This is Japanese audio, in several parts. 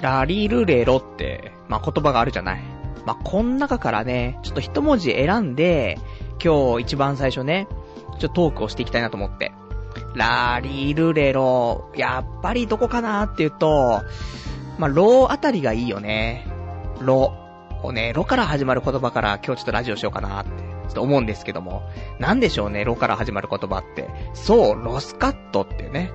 ラリルレロって、まあ、言葉があるじゃない。まあ、こん中からね、ちょっと一文字選んで、今日一番最初ね、ちょっとトークをしていきたいなと思って。ラリルレロ、やっぱりどこかなっていうと、まあ、ロあたりがいいよね。ロ。をね、ロから始まる言葉から今日ちょっとラジオしようかなって、ちょっと思うんですけども。なんでしょうね、ロから始まる言葉って。そう、ロスカットってね。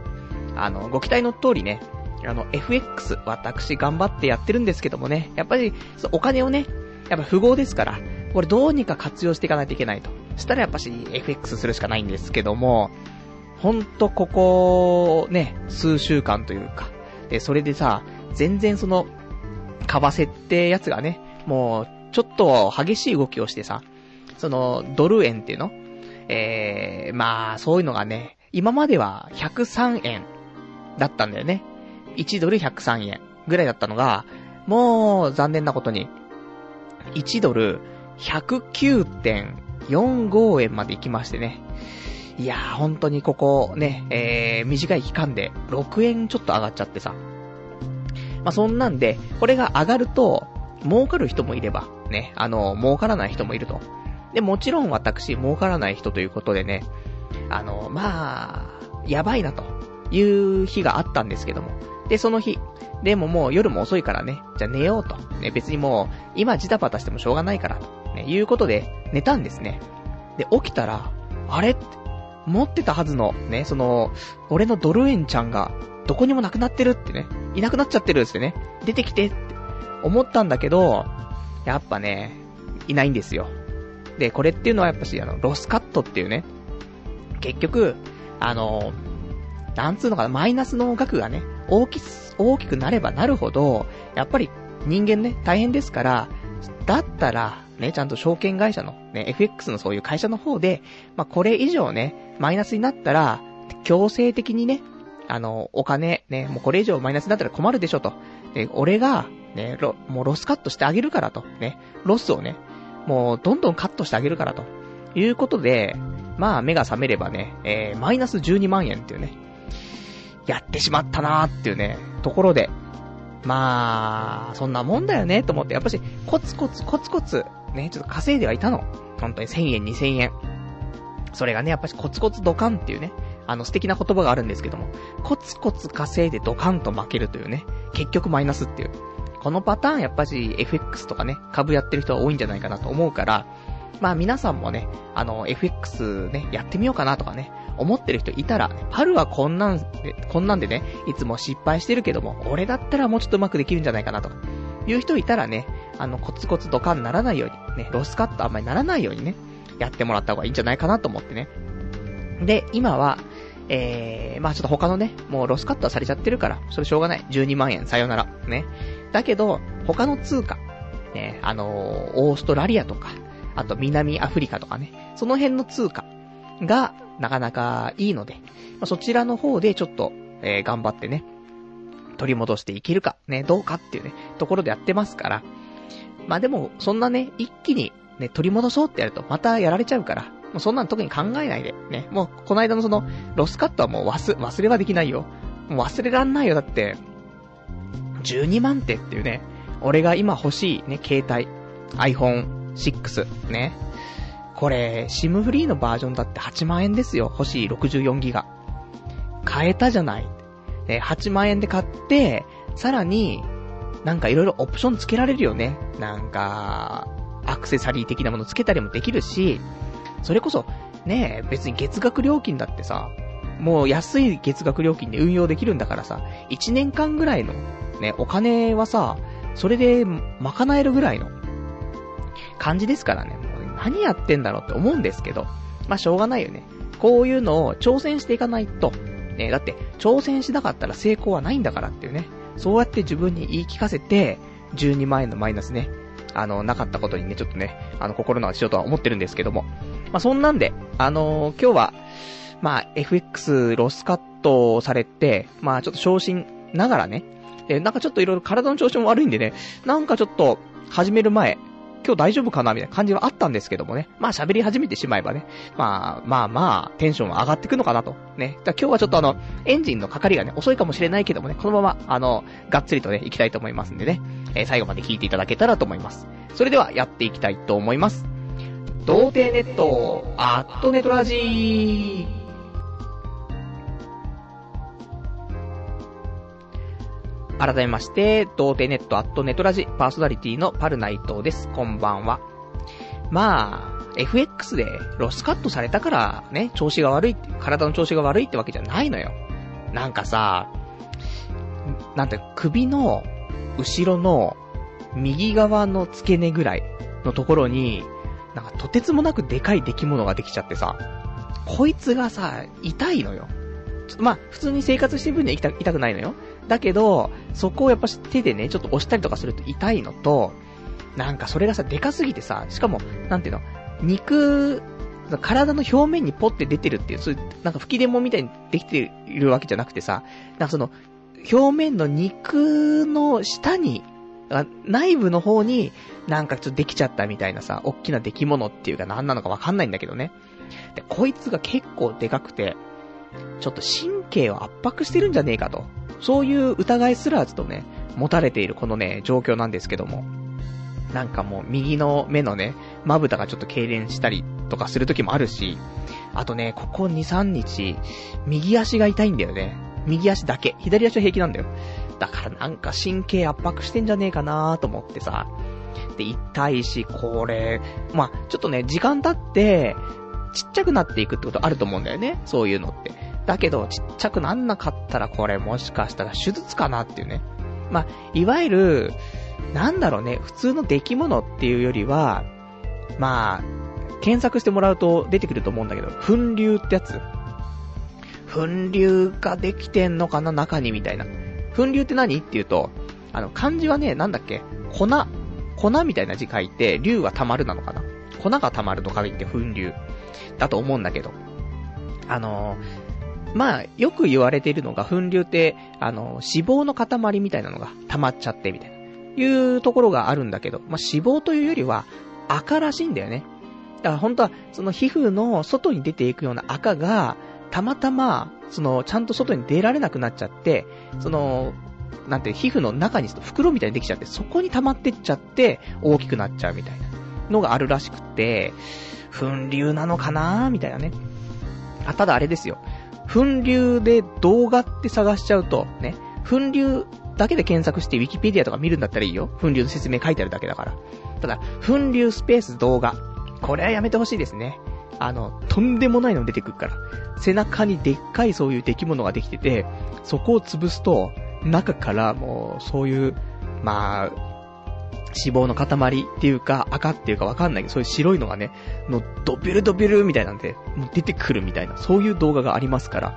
あの、ご期待の通りね、あの、FX、私頑張ってやってるんですけどもね、やっぱり、お金をね、やっぱ富豪ですから、これどうにか活用していかないといけないと。したらやっぱし FX するしかないんですけども、ほんとここ、ね、数週間というか、で、それでさ、全然その、為替ってやつがね、もう、ちょっと激しい動きをしてさ、その、ドル円っていうのえー、まあ、そういうのがね、今までは103円だったんだよね。1ドル103円ぐらいだったのが、もう残念なことに、1ドル109.45円まで行きましてね。いやー、本当にここね、えー、短い期間で6円ちょっと上がっちゃってさ。まあ、そんなんで、これが上がると、儲かる人もいれば、ね、あの、儲からない人もいると。で、もちろん私、儲からない人ということでね、あの、まあ、やばいなという日があったんですけども。で、その日、でももう夜も遅いからね、じゃあ寝ようと。ね、別にもう、今ジタバタしてもしょうがないから、ね、いうことで、寝たんですね。で、起きたら、あれ？持ってたはずの、ね、その、俺のドルエンちゃんが、どこにもなくなってるってね、いなくなっちゃってるってね、出てきてって思ったんだけど、やっぱね、いないんですよ。で、これっていうのはやっぱし、あの、ロスカットっていうね、結局、あの、なんつうのかな、マイナスの額がね、大き、大きくなればなるほど、やっぱり人間ね、大変ですから、だったら、ね、ちゃんと証券会社の、ね、FX のそういう会社の方で、まあ、これ以上ね、マイナスになったら、強制的にね、あの、お金、ね、もうこれ以上マイナスになったら困るでしょと。で、俺が、ね、ロ、もうロスカットしてあげるからと。ね、ロスをね、もうどんどんカットしてあげるからと。いうことで、まあ目が覚めればね、えー、マイナス12万円っていうね、やってしまったなーっていうね、ところで、まあ、そんなもんだよね、と思って、やっぱし、コツコツコツコツ、ね、ちょっと稼いではいたの。本当に1000円、2000円。それがね、やっぱしコツコツドカンっていうね、あの素敵な言葉があるんですけども、コツコツ稼いでドカンと負けるというね、結局マイナスっていう。このパターンやっぱし FX とかね、株やってる人は多いんじゃないかなと思うから、まあ皆さんもね、あの FX ね、やってみようかなとかね、思ってる人いたら、春はこんなんで、こんなんでね、いつも失敗してるけども、俺だったらもうちょっとうまくできるんじゃないかなと。いう人いたらね、あの、コツコツドカンならないように、ね、ロスカットあんまりならないようにね、やってもらった方がいいんじゃないかなと思ってね。で、今は、えー、まあちょっと他のね、もうロスカットはされちゃってるから、それしょうがない。12万円、さよなら。ね。だけど、他の通貨、ね、あのー、オーストラリアとか、あと南アフリカとかね、その辺の通貨が、なかなかいいので、まあ、そちらの方でちょっと、えー、頑張ってね、取り戻していけるか、ね、どうかっていうね、ところでやってますから。まあでも、そんなね、一気にね、取り戻そうってやると、またやられちゃうから、もうそんなの特に考えないで、ね、もう、この間のその、ロスカットはもう忘、忘れはできないよ。もう忘れらんないよ、だって、12万手っていうね、俺が今欲しいね、携帯、iPhone 6、ね。これ、SIM フリーのバージョンだって8万円ですよ、欲しい64ギガ。買えたじゃない。え、8万円で買って、さらに、なんか色々オプションつけられるよね。なんか、アクセサリー的なものつけたりもできるし、それこそ、ね別に月額料金だってさ、もう安い月額料金で運用できるんだからさ、1年間ぐらいの、ね、お金はさ、それで賄えるぐらいの感じですからね。何やってんだろうって思うんですけど、まあしょうがないよね。こういうのを挑戦していかないと、ね、だって挑戦しなかったら成功はないんだからっていうね。そうやって自分に言い聞かせて、12万円のマイナスね、あの、なかったことにね、ちょっとね、あの、心の味しようとは思ってるんですけども。まあ、そんなんで、あのー、今日は、まあ、FX ロスカットされて、まあ、ちょっと昇進ながらね、で、なんかちょっといろいろ体の調子も悪いんでね、なんかちょっと、始める前、今日大丈夫かなみたいな感じはあったんですけどもね。まあ喋り始めてしまえばね。まあまあまあ、テンションは上がってくのかなと。ね。だ今日はちょっとあの、エンジンのかかりがね、遅いかもしれないけどもね、このまま、あの、がっつりとね、行きたいと思いますんでね。えー、最後まで聞いていただけたらと思います。それでは、やっていきたいと思います。童貞ネット、アットネトラジー。改めまして、童貞ネットアットネトラジパーソナリティのパルナイトです。こんばんは。まあ、FX でロスカットされたからね、調子が悪いって、体の調子が悪いってわけじゃないのよ。なんかさ、なんて、首の後ろの右側の付け根ぐらいのところに、なんかとてつもなくでかい出来物ができちゃってさ、こいつがさ、痛いのよ。まあ、普通に生活してる分には痛くないのよ。だけど、そこをやっぱ手でね、ちょっと押したりとかすると痛いのと、なんかそれがさ、でかすぎてさ、しかも、なんていうの、肉、体の表面にポッて出てるっていう、そういう、なんか吹き出物みたいにできているわけじゃなくてさ、なんかその、表面の肉の下に、内部の方に、なんかちょっとできちゃったみたいなさ、大きな出来物っていうか何なのかわかんないんだけどね。で、こいつが結構でかくて、ちょっと神経を圧迫してるんじゃねえかと。そういう疑いすらずとね、持たれているこのね、状況なんですけども。なんかもう右の目のね、まぶたがちょっと痙攣したりとかする時もあるし、あとね、ここ2、3日、右足が痛いんだよね。右足だけ。左足は平気なんだよ。だからなんか神経圧迫してんじゃねえかなと思ってさ。で、痛いし、これ、まあ、ちょっとね、時間経って、ちっちゃくなっていくってことあると思うんだよね。そういうのって。だけど、ちっちゃくなんなかったらこれもしかしたら手術かなっていうね。まあ、いわゆる、なんだろうね、普通の出来物っていうよりは、まあ、検索してもらうと出てくると思うんだけど、粉流ってやつ粉流ができてんのかな中にみたいな。粉流って何っていうと、あの、漢字はね、なんだっけ？粉。粉みたいな字書いて、流は溜まるなのかな？粉が溜まると書いて粉流。だと思うんだけど。あのまあ、よく言われているのが、粉流って、あの、脂肪の塊みたいなのが溜まっちゃってみたいな、いうところがあるんだけど、まあ、脂肪というよりは、赤らしいんだよね。だから本当は、その皮膚の外に出ていくような赤が、たまたま、その、ちゃんと外に出られなくなっちゃって、その、なんて、皮膚の中に袋みたいにできちゃって、そこに溜まってっちゃって、大きくなっちゃうみたいなのがあるらしくて、粉流なのかなみたいなね。あ、ただあれですよ。粉流で動画って探しちゃうと、ね、粉流だけで検索してウィキペディアとか見るんだったらいいよ。粉流の説明書いてあるだけだから。ただ、粉流スペース動画。これはやめてほしいですね。あの、とんでもないの出てくるから。背中にでっかいそういう出来物ができてて、そこを潰すと、中からもう、そういう、まあ、脂肪の塊っていうか、赤っていうかわかんないけど、そういう白いのがね、の、ドビルドビルみたいなんで、もう出てくるみたいな、そういう動画がありますから、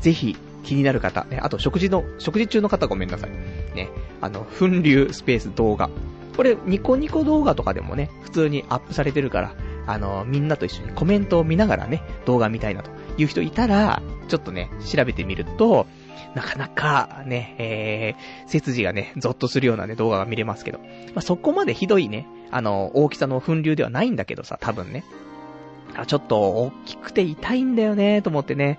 ぜひ、気になる方、ね、あと食事の、食事中の方ごめんなさい。ね、あの、粉流スペース動画。これ、ニコニコ動画とかでもね、普通にアップされてるから、あの、みんなと一緒にコメントを見ながらね、動画見たいなという人いたら、ちょっとね、調べてみると、なかなかね、えー、背筋がね、ゾッとするようなね、動画が見れますけど。まあ、そこまでひどいね、あの、大きさの粉流ではないんだけどさ、多分ね。あ、ちょっと大きくて痛いんだよね、と思ってね。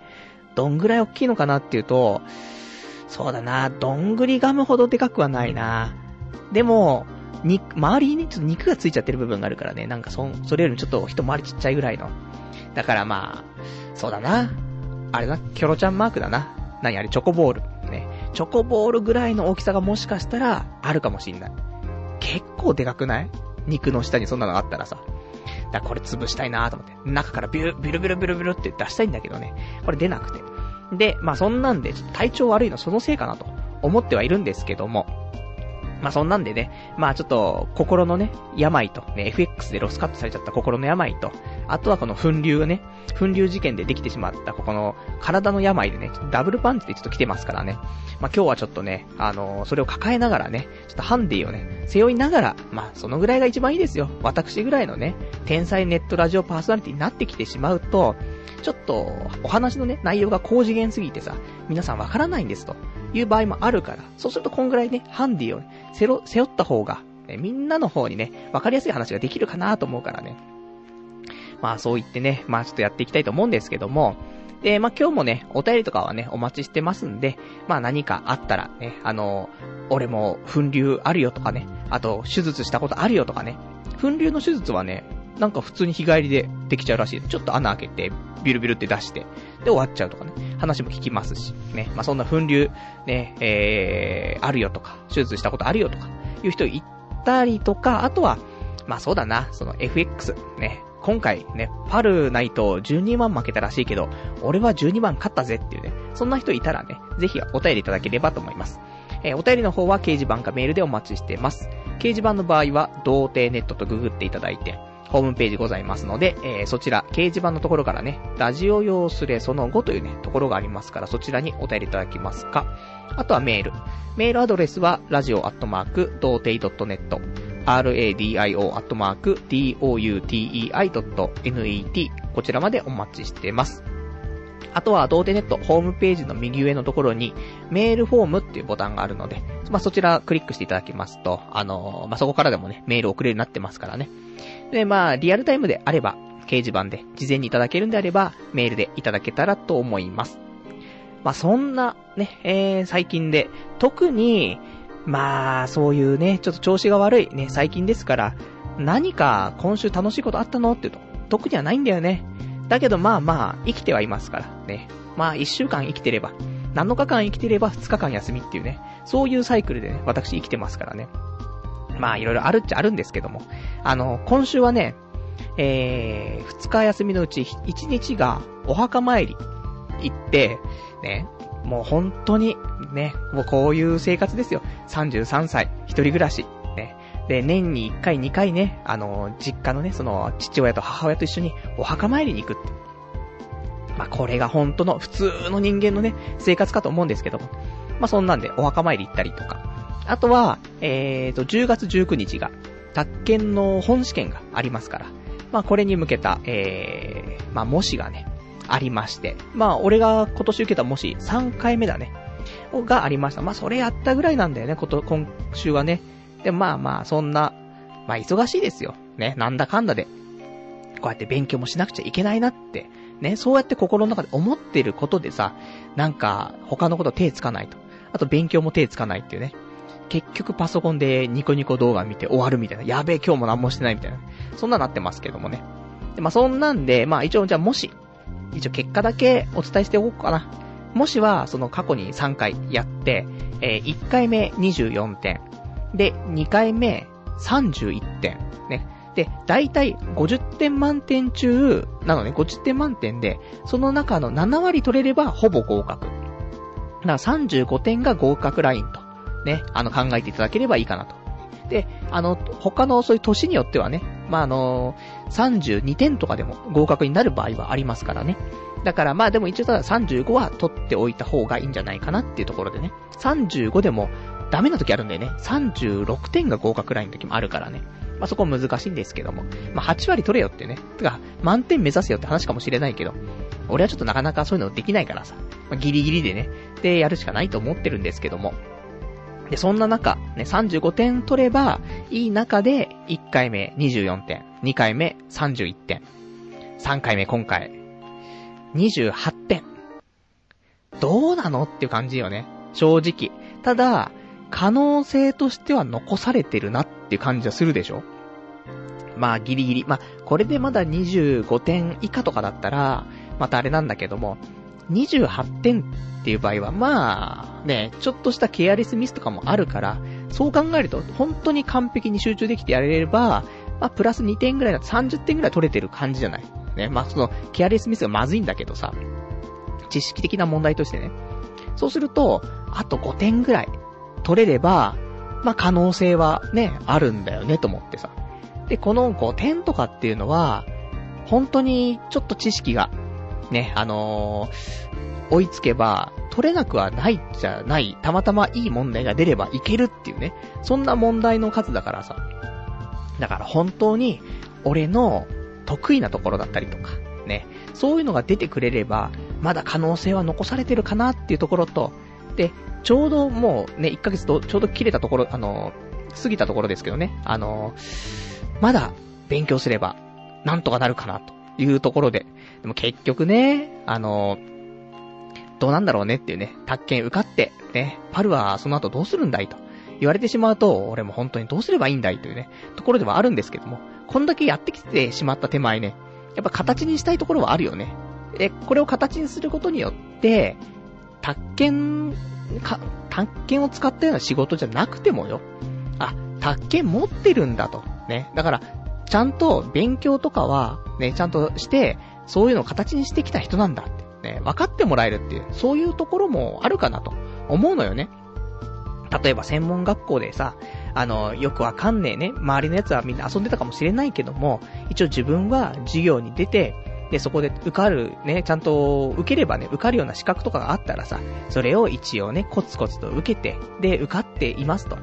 どんぐらい大きいのかなっていうと、そうだな、どんぐりガムほどでかくはないな。でも、に、周りに、ちょっと肉がついちゃってる部分があるからね、なんかそ、それよりもちょっと一回りちっちゃいぐらいの。だからまあ、そうだな。あれな、キョロちゃんマークだな。何あれ、チョコボール。ね。チョコボールぐらいの大きさがもしかしたら、あるかもしんない。結構でかくない？肉の下にそんなのあったらさ。だこれ潰したいなと思って。中からビュー、ビュルビュルビュルビュルって出したいんだけどね。これ出なくて。で、まあそんなんで、ちょっと体調悪いのそのせいかなと思ってはいるんですけども。まあそんなんでね、まあちょっと、心のね、病と、ね、FX でロスカットされちゃった心の病と、あとはこの粉流ね、粉流事件でできてしまった、ここの体の病でね、ダブルパンチでちょっと来てますからね。まあ今日はちょっとね、あのー、それを抱えながらね、ちょっとハンディをね、背負いながら、まあそのぐらいが一番いいですよ。私ぐらいのね、天才ネットラジオパーソナリティになってきてしまうと、ちょっと、お話のね、内容が高次元すぎてさ、皆さんわからないんですと。いう場合もあるから、そうするとこんぐらいね、ハンディを、背負った方が、ね、みんなの方にね、わかりやすい話ができるかなと思うからね。まあそう言ってね、まあちょっとやっていきたいと思うんですけども、で、まあ今日もね、お便りとかはね、お待ちしてますんで、まあ何かあったらね、あの、俺も粉流あるよとかね、あと手術したことあるよとかね、粉流の手術はね、なんか普通に日帰りでできちゃうらしい。ちょっと穴開けて、ビルビルって出して、で終わっちゃうとかね、話も聞きますし、ね、まあそんな粉流、ね、えー、あるよとか、手術したことあるよとか、いう人いたりとか、あとは、まあそうだな、その FX、ね、今回ね、パルナイト12万負けたらしいけど、俺は12万勝ったぜっていうね、そんな人いたらね、ぜひお便りいただければと思います。えー、お便りの方は掲示板かメールでお待ちしてます。掲示板の場合は、童貞ネットとググっていただいて、ホームページございますので、えー、そちら、掲示板のところからね、ラジオ用スレその後というね、ところがありますから、そちらにお便りいただけますか。あとはメール。メールアドレスは、ラジオアットマーク、童貞 .net、radio アットマーク、doutei.net、こちらまでお待ちしてます。あとは、童貞ネットホームページの右上のところに、メールフォームっていうボタンがあるので、まあ、そちらクリックしていただきますと、あのー、まあ、そこからでもね、メール送れるようになってますからね。で、まあ、リアルタイムであれば、掲示板で事前にいただけるんであれば、メールでいただけたらと思います。まあ、そんな、ね、えー、最近で、特に、まあ、そういうね、ちょっと調子が悪いね、最近ですから、何か今週楽しいことあったの？って言うと、特にはないんだよね。だけどまあまあ、生きてはいますから、ね。まあ、一週間生きてれば、7日間生きてれば2日間休みっていうね、そういうサイクルでね、私生きてますからね。まあ、いろいろあるっちゃあるんですけども。あの、今週はね、えー、2日休みのうち1日がお墓参り行って、ね、もう本当に、ね、もうこういう生活ですよ。33歳、一人暮らし、ね。で、年に1回2回ね、あの、実家のね、その、父親と母親と一緒にお墓参りに行くって。まあ、これが本当の普通の人間のね、生活かと思うんですけども。まあ、そんなんでお墓参り行ったりとか。あとは、えーと、10月19日が、宅建の本試験がありますから。まあ、これに向けた、えー、まあ、模試がね、ありまして。まあ、俺が今年受けた模試、3回目だね。がありました。まあ、それやったぐらいなんだよね、こと、今週はね。で、まあまあ、そんな、まあ、忙しいですよ。ね、なんだかんだで。こうやって勉強もしなくちゃいけないなって、ね、そうやって心の中で思ってることでさ、なんか、他のこと手つかないと。あと勉強も手つかないっていうね。結局パソコンでニコニコ動画見て終わるみたいな。やべえ、今日も何もしてないみたいな。そんななってますけどもね。で、まあそんなんで、まあ一応じゃあもし、一応結果だけお伝えしておこうかな。もしは、その過去に3回やって、えー、1回目24点。で、2回目31点。ね。で、だいたい50点満点中、なのね、50点満点で、その中の7割取れればほぼ合格。だから35点が合格ラインと、ね、あの考えていただければいいかなと。で、あの、他のそういう年によってはね、まあ、あの32点とかでも合格になる場合はありますからね。だからまあでも一応ただ35は取っておいた方がいいんじゃないかなっていうところでね。35でもダメな時あるんだよね。36点が合格ラインの時もあるからね。まあそこ難しいんですけども。まあ8割取れよってね。てか、満点目指せよって話かもしれないけど。俺はちょっとなかなかそういうのできないからさ。まあ、ギリギリでね。で、やるしかないと思ってるんですけども。で、そんな中、ね、35点取れば、いい中で、1回目24点、2回目31点、3回目今回、28点。どうなのっていう感じよね。正直。ただ、可能性としては残されてるなっていう感じはするでしょまあギリギリ。まあ、これでまだ25点以下とかだったら、またあれなんだけども、28点っていう場合は、まあ、ね、ちょっとしたケアレスミスとかもあるから、そう考えると、本当に完璧に集中できてやれれば、まあ、プラス2点ぐらいだと30点ぐらい取れてる感じじゃないね。まあ、その、ケアレスミスがまずいんだけどさ、知識的な問題としてね。そうすると、あと5点ぐらい取れれば、まあ、可能性はね、あるんだよね、と思ってさ。で、この5点とかっていうのは、本当にちょっと知識が、ね、あのー、追いつけば、取れなくはないじゃない、たまたまいい問題が出ればいけるっていうね、そんな問題の数だからさ。だから本当に、俺の得意なところだったりとか、ね、そういうのが出てくれれば、まだ可能性は残されてるかなっていうところと、で、ちょうどもうね、1ヶ月とちょうど切れたところ、あの、過ぎたところですけどね、あのまだ勉強すれば、なんとかなるかな、というところで。でも結局ね、あのどうなんだろうねっていうね、宅建受かって、ね、パルはその後どうするんだいと言われてしまうと、俺も本当にどうすればいいんだいというね、ところではあるんですけども、こんだけやってきてしまった手前ね、やっぱ形にしたいところはあるよね。え、これを形にすることによって、宅建、か、宅建を使ったような仕事じゃなくてもよ。あ、宅建持ってるんだと。ね。だから、ちゃんと勉強とかは、ね、ちゃんとして、そういうのを形にしてきた人なんだって。ね、分かってもらえるっていう、そういうところもあるかなと思うのよね。例えば専門学校でさ、あの、よくわかんねえね、周りのやつはみんな遊んでたかもしれないけども、一応自分は授業に出て、で、そこで受かる、ね、ちゃんと受ければね、受かるような資格とかがあったらさ、それを一応ね、コツコツと受けて、で、受かっていますと。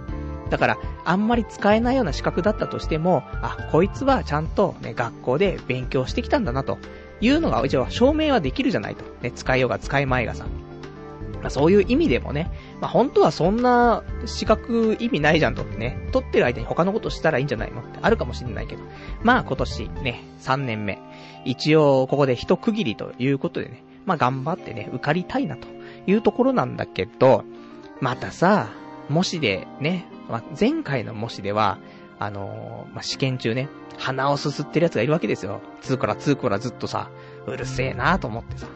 だから、あんまり使えないような資格だったとしても、あ、こいつはちゃんとね、学校で勉強してきたんだなというのが一応証明はできるじゃないと。ね、使えようが使えまいがさ。まあ、そういう意味でもね、まあ、本当はそんな資格意味ないじゃんとね、取ってる間に他のことしたらいいんじゃないのってあるかもしれないけど。まあ今年ね、3年目。一応ここで一区切りということでね、まあ頑張ってね、受かりたいなというところなんだけど、またさ、模試でね、まあ、前回の模試では、あのー、まあ、試験中ね、鼻をすすってる奴がいるわけですよ。ツーからツーからずっとさ、うるせえなと思ってさ。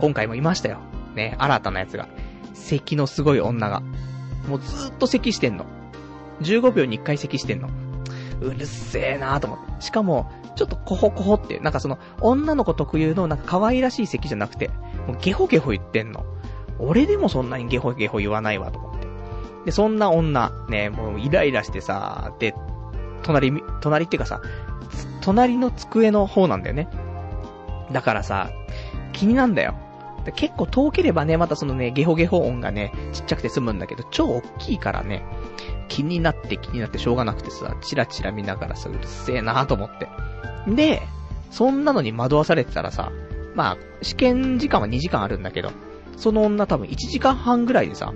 今回もいましたよ。ね、新たなやつが。咳のすごい女が。もうずっと咳してんの。15秒に1回咳してんの。うるせえなーと思って。しかも、ちょっとコホコホって、なんかその、女の子特有のなんか可愛らしい咳じゃなくて、もうゲホゲホ言ってんの。俺でもそんなにゲホゲホ言わないわと思って。で、そんな女、ね、もうイライラしてさ、で、隣、隣っていうかさ、隣の机の方なんだよね。だからさ、気になんだよ。結構遠ければね、またそのね、ゲホゲホ音がね、ちっちゃくて済むんだけど、超大きいからね、気になって気になってしょうがなくてさ、チラチラ見ながらさ、うるせえなーと思って。で、そんなのに惑わされてたらさ、まあ、試験時間は2時間あるんだけど、その女多分1時間半ぐらいでさ、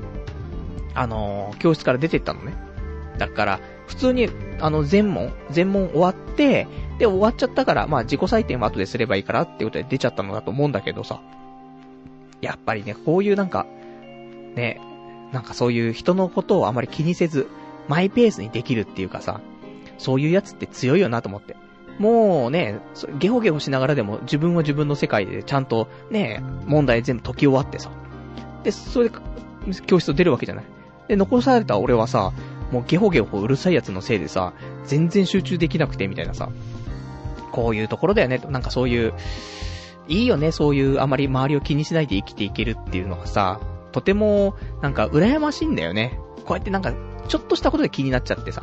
あのー、教室から出てったのね。だから、普通に、あの、全問、全問終わって、で、終わっちゃったから、まあ、自己採点は後ですればいいからっていうことで出ちゃったのだと思うんだけどさ、やっぱりね、こういうなんか、ね、なんかそういう人のことをあまり気にせず、マイペースにできるっていうかさ、そういうやつって強いよなと思って。もうね、ゲホゲホしながらでも自分は自分の世界でちゃんとね、問題全部解き終わってさ。で、それで教室出るわけじゃない。で、残された俺はさ、もうゲホゲホうるさいやつのせいでさ、全然集中できなくてみたいなさ。こういうところだよね。なんかそういう、いいよね、そういうあまり周りを気にしないで生きていけるっていうのがさ、とても、なんか羨ましいんだよね。こうやってなんか、ちょっとしたことで気になっちゃってさ。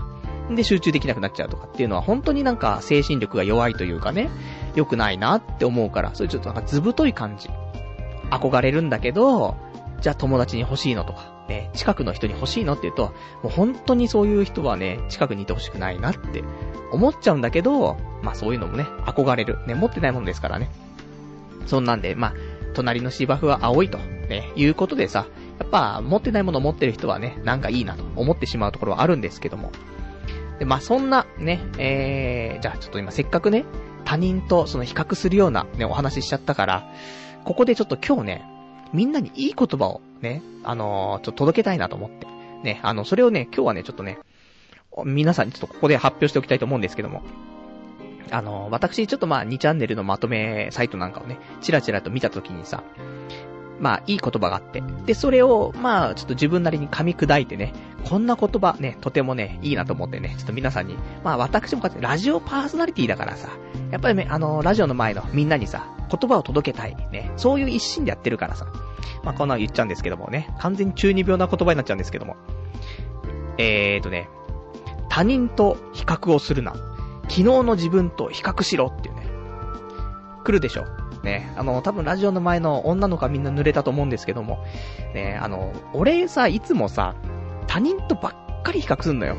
で、集中できなくなっちゃうとかっていうのは本当になんか精神力が弱いというかね、良くないなって思うから、それちょっとなんかずぶとい感じ。憧れるんだけど、じゃあ友達に欲しいのとか、ね、近くの人に欲しいのって言うと、もう本当にそういう人はね、近くにいて欲しくないなって思っちゃうんだけど、まあそういうのもね、憧れる。ね、持ってないもんですからね。そんなんで、まあ、隣の芝生は青いと、ね、いうことでさ、やっぱ、持ってないものを持ってる人はね、なんかいいなと思ってしまうところはあるんですけども。で、まあ、そんな、ね、えー、じゃあちょっと今せっかくね、他人とその比較するようなね、お話ししちゃったから、ここでちょっと今日ね、みんなにいい言葉をね、あのー、ちょっと届けたいなと思って。ね、あの、それをね、今日はね、ちょっとね、皆さんにちょっとここで発表しておきたいと思うんですけども。あの、私、ちょっとまあ、2チャンネルのまとめサイトなんかをね、チラチラと見たときにさ、まあ、いい言葉があって。で、それを、まあ、ちょっと自分なりに噛み砕いてね、こんな言葉ね、とてもね、いいなと思ってね、ちょっと皆さんに、まあ、私もこうやってラジオパーソナリティだからさ、やっぱりね、あの、ラジオの前のみんなにさ、言葉を届けたい。ね、そういう一心でやってるからさ、まあ、こんなの言っちゃうんですけどもね、完全に中二病な言葉になっちゃうんですけども。えーとね、他人と比較をするな。昨日の自分と比較しろっていうね。来るでしょ。ね、あの、多分ラジオの前の女の子はみんな濡れたと思うんですけども、ね、あの、俺さ、いつもさ、他人とばっかり比較すんのよ。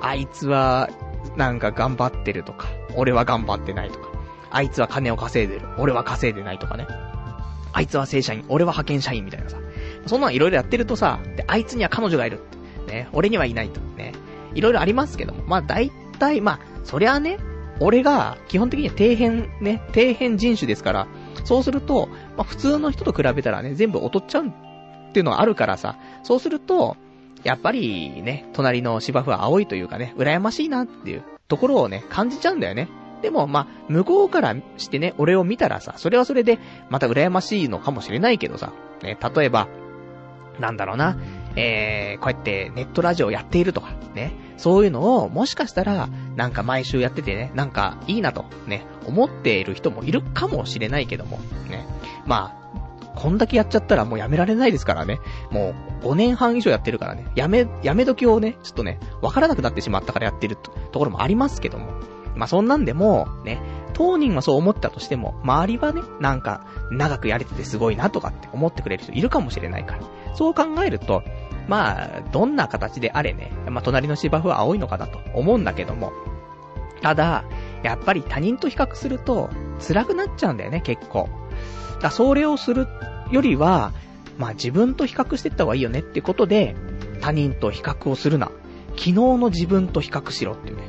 あいつは、なんか頑張ってるとか、俺は頑張ってないとか、あいつは金を稼いでる、俺は稼いでないとかね。あいつは正社員、俺は派遣社員みたいなさ。そんなんいろいろやってるとさ、で、あいつには彼女がいるって。ね、俺にはいないと。ね。いろいろありますけども、まあ大体、まあ、そりゃあね、俺が基本的には底辺ね、底辺人種ですから、そうすると、まあ普通の人と比べたらね、全部劣っちゃうっていうのはあるからさ、そうすると、やっぱりね、隣の芝生は青いというかね、羨ましいなっていうところをね、感じちゃうんだよね。でも、まあ、向こうからしてね、俺を見たらさ、それはそれで、また羨ましいのかもしれないけどさ、ね、例えば、なんだろうな、えー、こうやってネットラジオやっているとか、ね、そういうのを、もしかしたら、なんか毎週やっててね、なんかいいなと、ね、思っている人もいるかもしれないけども、ね、まあ、こんだけやっちゃったらもうやめられないですからね。もう5年半以上やってるからね。やめ、やめ時をね、ちょっとね、わからなくなってしまったからやってるところもありますけども。まあそんなんでも、ね、当人はそう思ったとしても、周りはね、なんか、長くやれててすごいなとかって思ってくれる人いるかもしれないから。そう考えると、まあ、どんな形であれね、まあ隣の芝生は青いのかなと思うんだけども。ただ、やっぱり他人と比較すると、辛くなっちゃうんだよね、結構。だそれをするよりは、まあ自分と比較していった方がいいよねってことで、他人と比較をするな。昨日の自分と比較しろっていうね。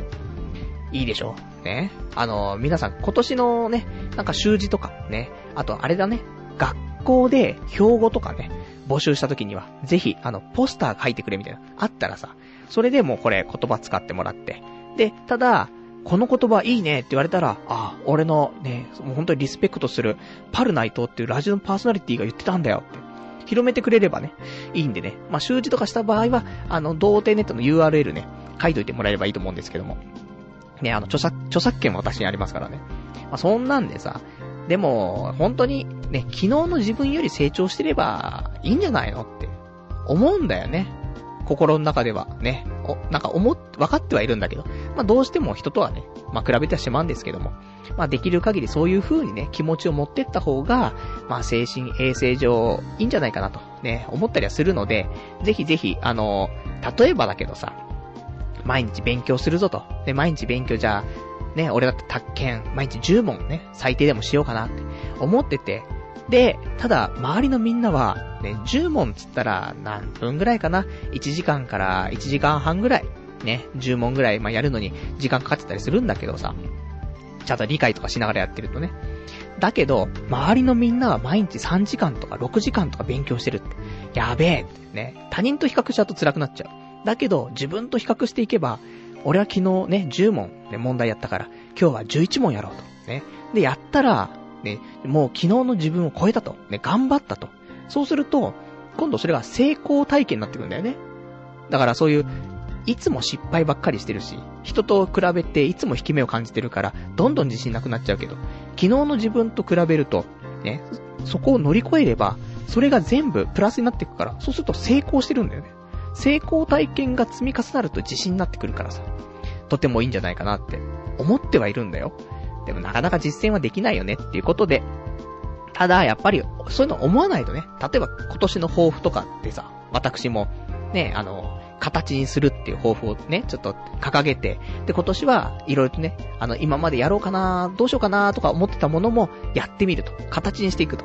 いいでしょ？ね。あの、皆さん今年のね、なんか習字とかね、あとあれだね、学校で標語とかね、募集した時には、ぜひ、あの、ポスター書いてくれみたいな、あったらさ、それでもうこれ言葉使ってもらって。で、ただ、この言葉いいねって言われたら、ああ、俺のね、もう本当にリスペクトする、パルナイトっていうラジオのパーソナリティが言ってたんだよって。広めてくれればね、いいんでね。まあ、習字とかした場合は、あの、童貞ネットの URL ね、書いといてもらえればいいと思うんですけども。ね、あの、著作、著作権も私にありますからね。まあ、そんなんでさ、でも、本当に、ね、昨日の自分より成長してれば、いいんじゃないのって、思うんだよね。心の中では、ね。お、なんか思っ、分かってはいるんだけど、まあ、どうしても人とはね、まあ、比べてはしまうんですけども、まあ、できる限りそういう風にね、気持ちを持ってった方が、まあ、精神衛生上、いいんじゃないかなと、ね、思ったりはするので、ぜひぜひ、あの、例えばだけどさ、毎日勉強するぞと。で、毎日勉強じゃあ、ね、俺だって宅建、毎日10問ね、最低でもしようかなって思ってて、で、ただ、周りのみんなは、ね、10問つったら何分ぐらいかな ?1 時間から1時間半ぐらい、ね、10問ぐらい、まあ、やるのに時間かかってたりするんだけどさ、ちゃんと理解とかしながらやってるとね。だけど、周りのみんなは毎日3時間とか6時間とか勉強してるって。やべえってね。他人と比較しちゃうと辛くなっちゃう。だけど、自分と比較していけば、俺は昨日ね、10問で問題やったから、今日は11問やろうと。ね。で、やったら、ね、もう昨日の自分を超えたと。ね、頑張ったと。そうすると、今度それが成功体験になってくるんだよね。だからそういう、いつも失敗ばっかりしてるし、人と比べていつも引き目を感じてるから、どんどん自信なくなっちゃうけど、昨日の自分と比べると、ね、そこを乗り越えれば、それが全部プラスになっていくから、そうすると成功してるんだよね。成功体験が積み重なると自信になってくるからさ、とてもいいんじゃないかなって思ってはいるんだよ。でもなかなか実践はできないよねっていうことで、ただ、やっぱり、そういうの思わないとね、例えば今年の抱負とかってさ、私も、ね、あの、形にするっていう抱負をね、ちょっと掲げて、で、今年はいろいろとね、あの、今までやろうかな、どうしようかな、とか思ってたものもやってみると。形にしていくと。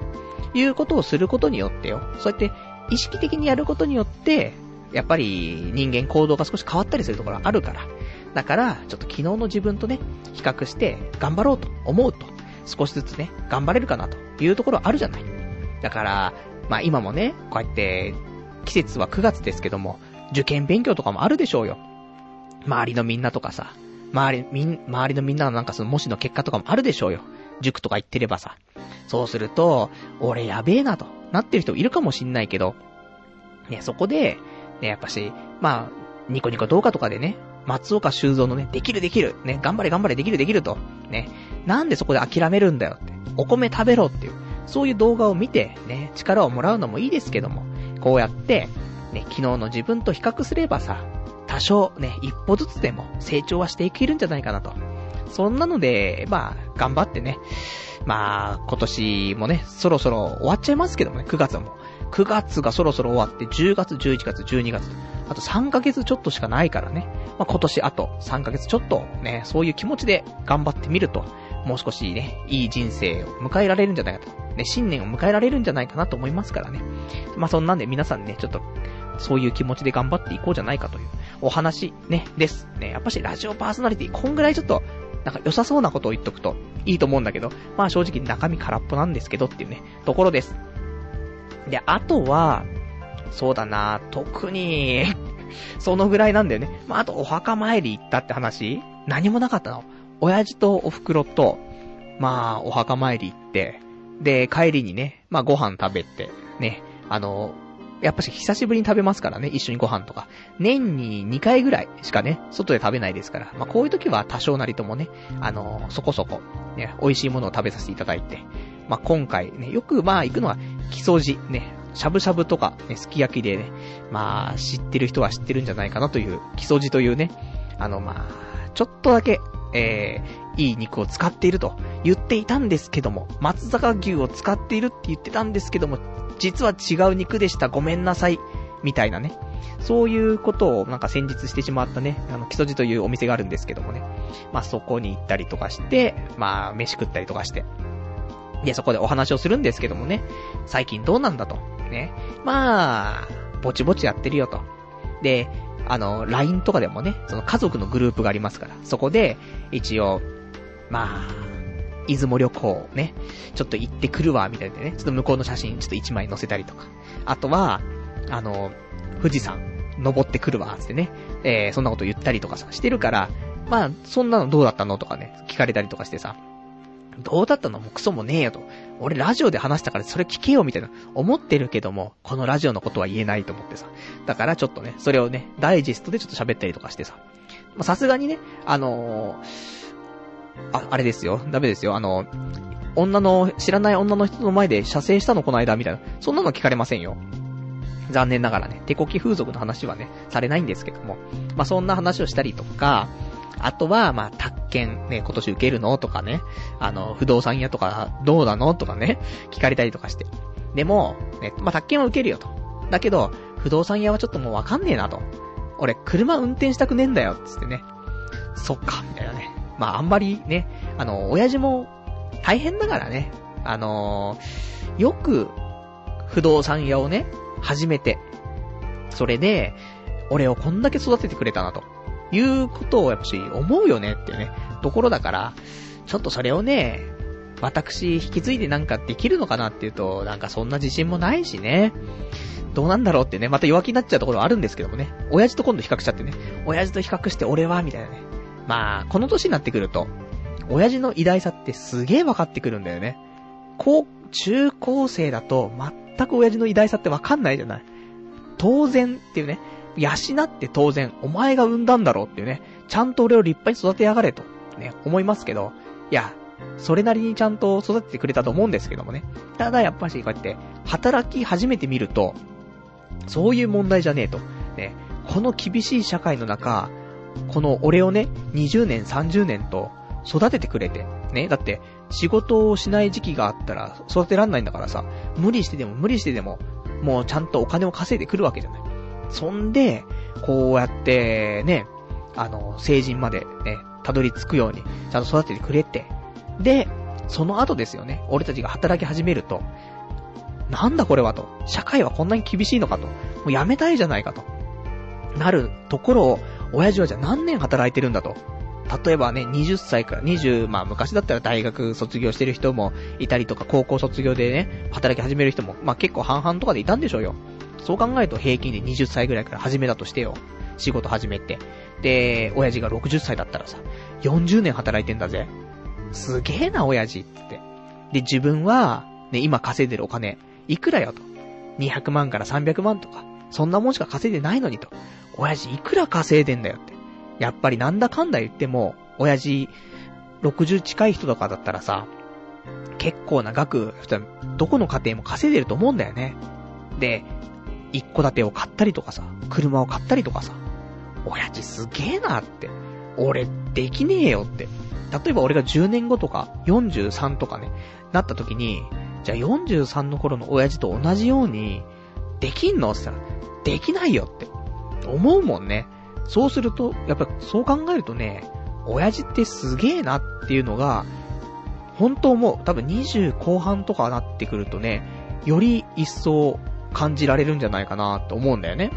いうことをすることによってよ、そうやって意識的にやることによって、やっぱり人間行動が少し変わったりするところあるから。だから、ちょっと昨日の自分とね、比較して頑張ろうと思うと、少しずつね、頑張れるかなというところあるじゃない。だから、まあ今もね、こうやって、季節は9月ですけども、受験勉強とかもあるでしょうよ。周りのみんなとかさ、周り、みん、周りのみんなのなんかその模試の結果とかもあるでしょうよ。塾とか行ってればさ。そうすると、俺やべえなと、なってる人いるかもしんないけど、ね、そこで、ね、やっぱし、まあ、ニコニコ動画とかでね、松岡修造のね、できるできる、ね、頑張れ頑張れできるできると、ね、なんでそこで諦めるんだよって、お米食べろっていう、そういう動画を見て、ね、力をもらうのもいいですけども、こうやって、ね、昨日の自分と比較すればさ、多少ね、一歩ずつでも成長はしていけるんじゃないかなと。そんなので、まあ、頑張ってね、まあ、今年もね、そろそろ終わっちゃいますけどもね、9月も。9月がそろそろ終わって、10月、11月、12月、あと3ヶ月ちょっとしかないからね。まあ、今年あと3ヶ月ちょっとね、そういう気持ちで頑張ってみると、もう少しね、いい人生を迎えられるんじゃないかと。ね、新年を迎えられるんじゃないかなと思いますからね。まあ、そんなんで皆さんね、ちょっと、そういう気持ちで頑張っていこうじゃないかというお話、ね、です。ね、やっぱしラジオパーソナリティ、こんぐらいちょっと、なんか良さそうなことを言っとくといいと思うんだけど、まあ正直中身空っぽなんですけどっていうね、ところです。で、あとは、そうだな、特に そのぐらいなんだよね。まあ、あとお墓参り行ったって話何もなかったの。親父とお袋と、まあ、お墓参り行って、で、帰りにね、まあご飯食べて、ね、あの、やっぱし久しぶりに食べますからね、一緒にご飯とか。年に2回ぐらいしかね、外で食べないですから。まあこういう時は多少なりともね、あの、そこそこ、ね、美味しいものを食べさせていただいて。まあ今回ね、よくまあ行くのは、木曽路、ね、しゃぶしゃぶとか、ね、すき焼きでね、まあ知ってる人は知ってるんじゃないかなという、木曽路というね、あのまあ、ちょっとだけ、えー、いい肉を使っていると言っていたんですけども、松坂牛を使っているって言ってたんですけども、実は違う肉でした、ごめんなさい、みたいなね。そういうことをなんか先日してしまったね、あの、基礎寺というお店があるんですけどもね。まあそこに行ったりとかして、まあ飯食ったりとかして。で、そこでお話をするんですけどもね、最近どうなんだと。ね。まあ、ぼちぼちやってるよと。で、あの、LINE とかでもね、その家族のグループがありますから、そこで、一応、まあ、出雲旅行ね、ちょっと行ってくるわ、みたいなね、ちょっと向こうの写真ちょっと一枚載せたりとか。あとは、あの、富士山、登ってくるわ、つってね、えー、そんなこと言ったりとかさ、してるから、まあ、そんなのどうだったの？とかね、聞かれたりとかしてさ、どうだったのもうクソもねえよと。俺ラジオで話したからそれ聞けよみたいな思ってるけども、このラジオのことは言えないと思ってさ。だからちょっとね、それをね、ダイジェストでちょっと喋ったりとかしてさ。まさすがにね、あのー、あ、あれですよ。ダメですよ。あの、女の、知らない女の人の前で射精したのこの間みたいな。そんなの聞かれませんよ。残念ながらね、手こき風俗の話はね、されないんですけども。まあ、そんな話をしたりとか、あとは、まあ、宅建ね、今年受けるのとかね、あの、不動産屋とかどうなのとかね、聞かれたりとかして。でも、ね、まあ、宅建は受けるよと。だけど、不動産屋はちょっともうわかんねえなと。俺、車運転したくねえんだよ、つってね。そっか、みたいなね。まあ、あんまりね、あの、親父も大変だからね。あのー、よく、不動産屋をね、始めて、それで、俺をこんだけ育ててくれたなと。いうことをやっぱし思うよねってね、ところだから、ちょっとそれをね、私引き継いでなんかできるのかなっていうと、なんかそんな自信もないしね。どうなんだろうってね、また弱気になっちゃうところはあるんですけどもね。親父と今度比較しちゃってね。親父と比較して俺は、みたいなね。まあ、この年になってくると、親父の偉大さってすげえ分かってくるんだよね。高、中高生だと全く親父の偉大さって分かんないじゃない。当然っていうね。養って当然、お前が産んだんだろうっていうね、ちゃんと俺を立派に育てやがれと、ね、思いますけど、いや、それなりにちゃんと育ててくれたと思うんですけどもね。ただやっぱし、こうやって、働き始めてみると、そういう問題じゃねえと。ね、この厳しい社会の中、この俺をね、20年、30年と育ててくれて、ね、だって、仕事をしない時期があったら育てらんないんだからさ、無理してでも無理してでも、もうちゃんとお金を稼いでくるわけじゃない。そんで、こうやって、ね、あの、成人までね、たどり着くように、ちゃんと育ててくれて、で、その後ですよね、俺たちが働き始めると、なんだこれはと。社会はこんなに厳しいのかと。もうやめたいじゃないかと。なるところを、親父はじゃあ何年働いてるんだと。例えばね、20歳から20、まあ昔だったら大学卒業してる人もいたりとか、高校卒業でね、働き始める人も、まあ結構半々とかでいたんでしょうよ。そう考えると平均で20歳ぐらいから始めたとしてよ。仕事始めて。で、親父が60歳だったらさ、40年働いてんだぜ。すげえな、親父って。で、自分は、ね、今稼いでるお金、いくらよと。200万から300万とか、そんなもんしか稼いでないのにと。親父いくら稼いでんだよって。やっぱりなんだかんだ言っても、親父、60近い人とかだったらさ、結構な額、どこの家庭も稼いでると思うんだよね。で、一戸建てを買ったりとかさ、車を買ったりとかさ、親父すげえなって。俺、できねえよって。例えば俺が10年後とか、43とかね、なった時に、じゃあ43の頃の親父と同じように、できんのって言ったら、できないよって。思うもんね。そうすると、やっぱそう考えるとね、親父ってすげえなっていうのが、本当もう、多分20後半とかなってくるとね、より一層感じられるんじゃないかなって思うんだよね。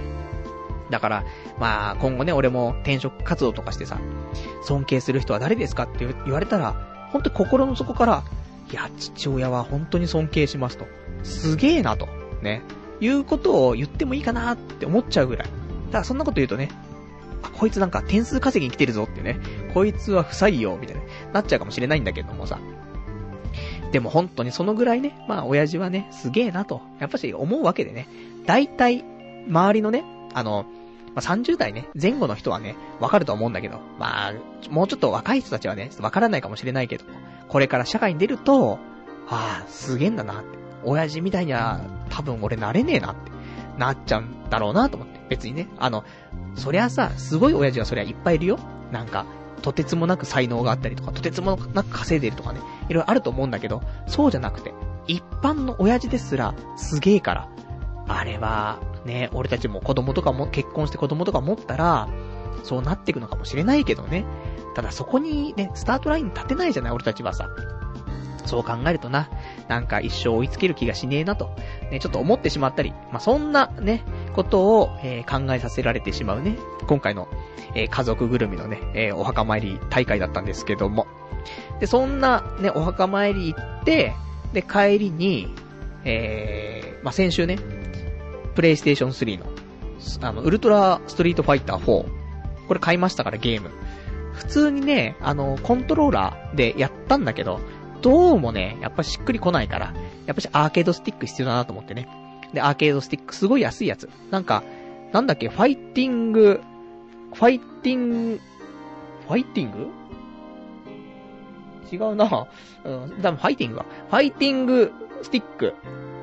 だから、まあ、今後ね、俺も転職活動とかしてさ、尊敬する人は誰ですかって言われたら、本当に心の底から、いや、父親は本当に尊敬しますと。すげえなと。ね。いうことを言ってもいいかなって思っちゃうぐらい。ただそんなこと言うとね、あ、こいつなんか点数稼ぎに来てるぞってね、こいつは不採用みたいな、なっちゃうかもしれないんだけどもさ。でも本当にそのぐらいね、まあ親父はね、すげえなと、やっぱし思うわけでね、大体、周りのね、あの、まあ、30代ね、前後の人はね、わかると思うんだけど、まあ、もうちょっと若い人たちはね、わからないかもしれないけど、これから社会に出ると、ああ、すげえんだなって。親父みたいには、多分俺なれねえなって、なっちゃうんだろうなと思って。別にね、あの、そりゃさ、すごい親父はそりゃいっぱいいるよ。なんか、とてつもなく才能があったりとか、とてつもなく稼いでるとかね、いろいろあると思うんだけど、そうじゃなくて、一般の親父ですら、すげえから、あれは、ね、俺たちも子供とかも、結婚して子供とか持ったら、そうなっていくのかもしれないけどね。ただそこにね、スタートライン立てないじゃない、俺たちはさ。そう考えるとな、なんか一生追いつける気がしねえなと、ね、ちょっと思ってしまったり、まあ、そんなね、ことを、えー、考えさせられてしまうね、今回の、えー、家族ぐるみのね、えー、お墓参り大会だったんですけども。で、そんなね、お墓参り行って、で、帰りに、えー、まあ、先週ね、プレイステーション3の、あの、ウルトラストリートファイター4。これ買いましたからゲーム。普通にね、あの、コントローラーでやったんだけど、どうもね、やっぱしっくりこないから、やっぱしアーケードスティック必要だなと思ってね。で、アーケードスティックすごい安いやつ。なんか、なんだっけ、ファイティング、ファイティング、ファイティング？違うなうん、多分ファイティングは。ファイティングスティック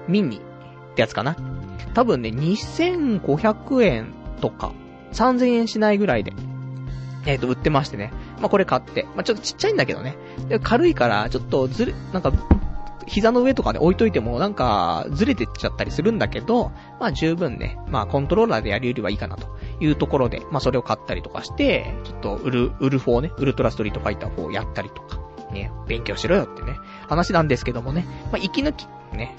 ミニってやつかな。多分ね、2500円とか、3000円しないぐらいで、えっ、ー、と、売ってましてね。まあ、これ買って。まあ、ちょっとちっちゃいんだけどね。軽いから、ちょっとずれ、なんか、膝の上とかで置いといても、なんか、ずれてっちゃったりするんだけど、まあ、十分ね、まあ、コントローラーでやるよりはいいかなというところで、まあ、それを買ったりとかして、ちょっと、ウル、ウルフォーね、ウルトラストリートファイター4やったりとか、ね、勉強しろよってね、話なんですけどもね、まあ、息抜き、ね、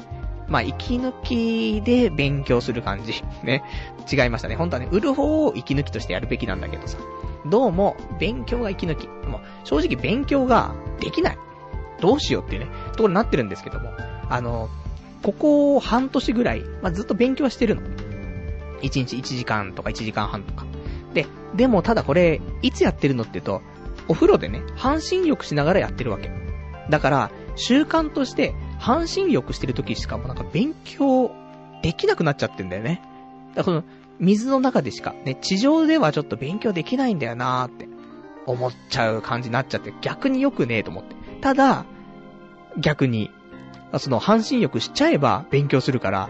まあ、息抜きで勉強する感じ。ね。違いましたね。本当はね、売る方を息抜きとしてやるべきなんだけどさ。どうも、勉強が息抜き。もう、正直勉強ができない。どうしようっていうね、ところになってるんですけども。あの、ここ半年ぐらい、まあ、ずっと勉強はしてるの。1日1時間とか1時間半とか。で、でもただこれ、いつやってるのって言うと、お風呂でね、半身浴しながらやってるわけ。だから、習慣として、半身浴してる時しかもなんか勉強できなくなっちゃってんだよね。だからこの、水の中でしか、ね、地上ではちょっと勉強できないんだよなーって、思っちゃう感じになっちゃって、逆に良くねえと思って。ただ、逆に、その半身浴しちゃえば勉強するから、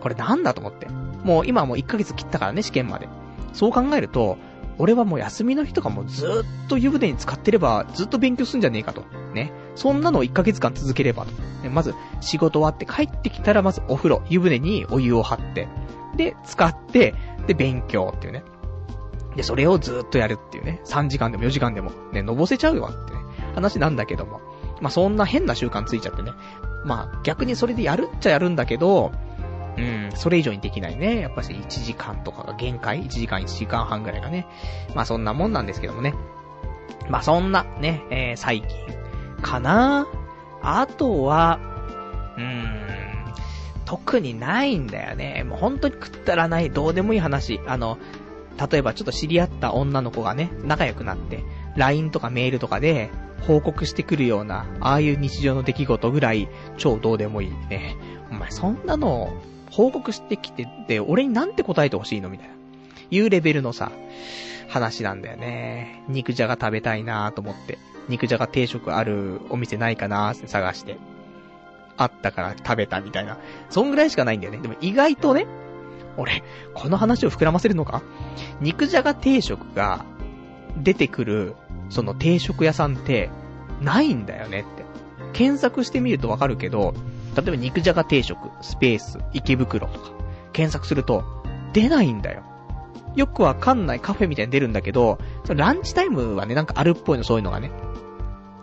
これなんだと思って。もう今もう1ヶ月切ったからね、試験まで。そう考えると、俺はもう休みの日とかもずっと湯船に使ってれば、ずっと勉強すんじゃねえかと。ね。そんなのを1ヶ月間続ければと。ね、まず、仕事終わって帰ってきたら、まずお風呂、湯船にお湯を張って、で、使って、で、勉強っていうね。で、それをずっとやるっていうね。3時間でも4時間でも、ね、のぼせちゃうわってね。話なんだけども。まあ、そんな変な習慣ついちゃってね。まあ、逆にそれでやるっちゃやるんだけど、うん、それ以上にできないね。やっぱし1時間とかが限界 ?1 時間1時間半ぐらいがね。まあそんなもんなんですけどもね。まあそんなね、えー、最近かなあとは、うーん、特にないんだよね。もう本当に食ったらない、どうでもいい話。あの、例えばちょっと知り合った女の子がね、仲良くなって、LINE とかメールとかで報告してくるような、ああいう日常の出来事ぐらい超どうでもいいね。お前そんなの報告してきてて、俺になんて答えてほしいの？みたいな。いうレベルのさ、話なんだよね。肉じゃが食べたいなと思って。肉じゃが定食あるお店ないかなって探して。あったから食べたみたいな。そんぐらいしかないんだよね。でも意外とね、俺、この話を膨らませるのか？肉じゃが定食が出てくる、その定食屋さんって、ないんだよねって。検索してみるとわかるけど、例えば肉じゃが定食、スペース、池袋とか、検索すると、出ないんだよ。よくわかんないカフェみたいに出るんだけど、そのランチタイムはね、なんかあるっぽいの、そういうのがね。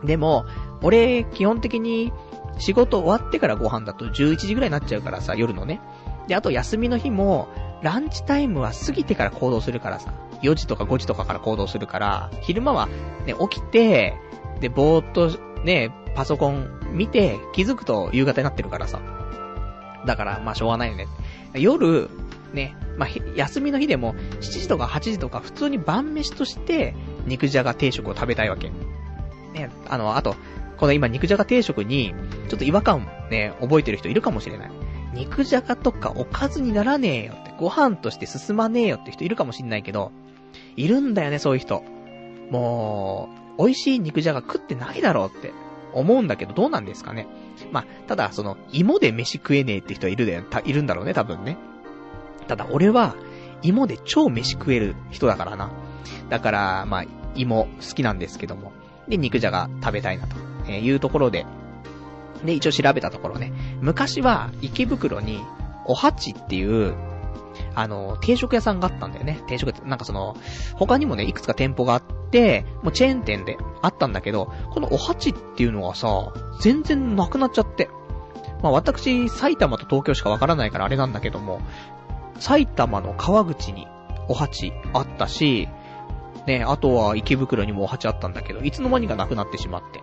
でも、俺、基本的に、仕事終わってからご飯だと11時ぐらいになっちゃうからさ、夜のね。で、あと休みの日も、ランチタイムは過ぎてから行動するからさ、4時とか5時とかから行動するから、昼間はね、起きて、で、ぼーっとね、パソコン見て、気づくと夕方になってるからさ。だから、まあしょうがないよね。夜、ね、まあ、休みの日でも、7時とか8時とか普通に晩飯として、肉じゃが定食を食べたいわけ。ね、あの、あと、この今肉じゃが定食に、ちょっと違和感ね、覚えてる人いるかもしれない。肉じゃがとかおかずにならねえよって、ご飯として進まねえよって人いるかもしんないけど、いるんだよね、そういう人。もう、美味しい肉じゃが食ってないだろうって思うんだけど、どうなんですかね。まあ、ただ、その、芋で飯食えねえって人はいるだよ、いるんだろうね、多分ね。ただ、俺は、芋で超飯食える人だからな。だから、まあ、芋好きなんですけども。で、肉じゃが食べたいなと、えいうところで。で、一応調べたところね。昔は、池袋に、おはちっていう、あの、定食屋さんがあったんだよね。定食なんかその、他にもね、いくつか店舗があって、もうチェーン店であったんだけど、このおはちっていうのはさ、全然なくなっちゃって。まあ私、埼玉と東京しかわからないからあれなんだけども、埼玉の川口におはちあったし、ね、あとは池袋にもおはちあったんだけど、いつの間にかなくなってしまって。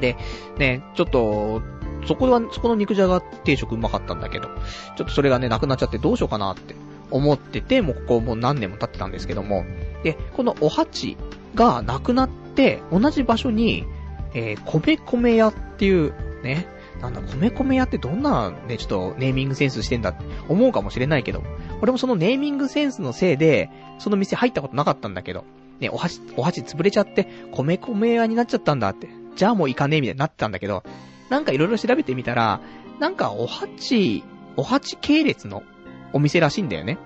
で、ね、ちょっと、そこは、そこの肉じゃが定食うまかったんだけど、ちょっとそれがね、なくなっちゃってどうしようかなって思ってて、もうここもう何年も経ってたんですけども、で、このおはちがなくなって、同じ場所に、えー、米米屋っていう、ね、なんだ、米米屋ってどんなね、ちょっとネーミングセンスしてんだって思うかもしれないけど、俺もそのネーミングセンスのせいで、その店入ったことなかったんだけど、ね、お箸、お箸潰れちゃって、米米屋になっちゃったんだって。じゃあもう行かねえみたいになってたんだけど、なんかいろいろ調べてみたら、なんかお鉢、お鉢系列のお店らしいんだよね。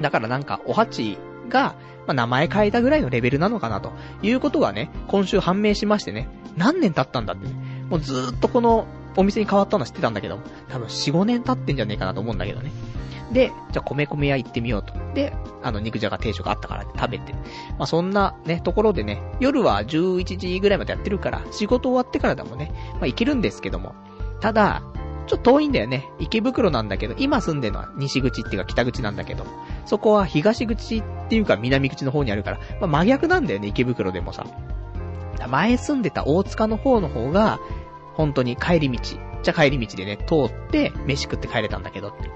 だからなんかお鉢が、まあ、名前変えたぐらいのレベルなのかなということがね、今週判明しましてね、何年経ったんだってね。もうずーっとこのお店に変わったのは知ってたんだけど、多分4、5年経ってんじゃねえかなと思うんだけどね。で、じゃあ米米屋行ってみようと。で、あの肉じゃが定食あったから食べて。まあ、そんなね、ところでね、夜は11時ぐらいまでやってるから、仕事終わってからでもね、まあ、行けるんですけども。ただ、ちょっと遠いんだよね。池袋なんだけど、今住んでるのは西口っていうか北口なんだけど、そこは東口っていうか南口の方にあるから、まあ、真逆なんだよね、池袋でもさ。前住んでた大塚の方の方が、本当に帰り道。じゃ帰り道でね、通って、飯食って帰れたんだけどって。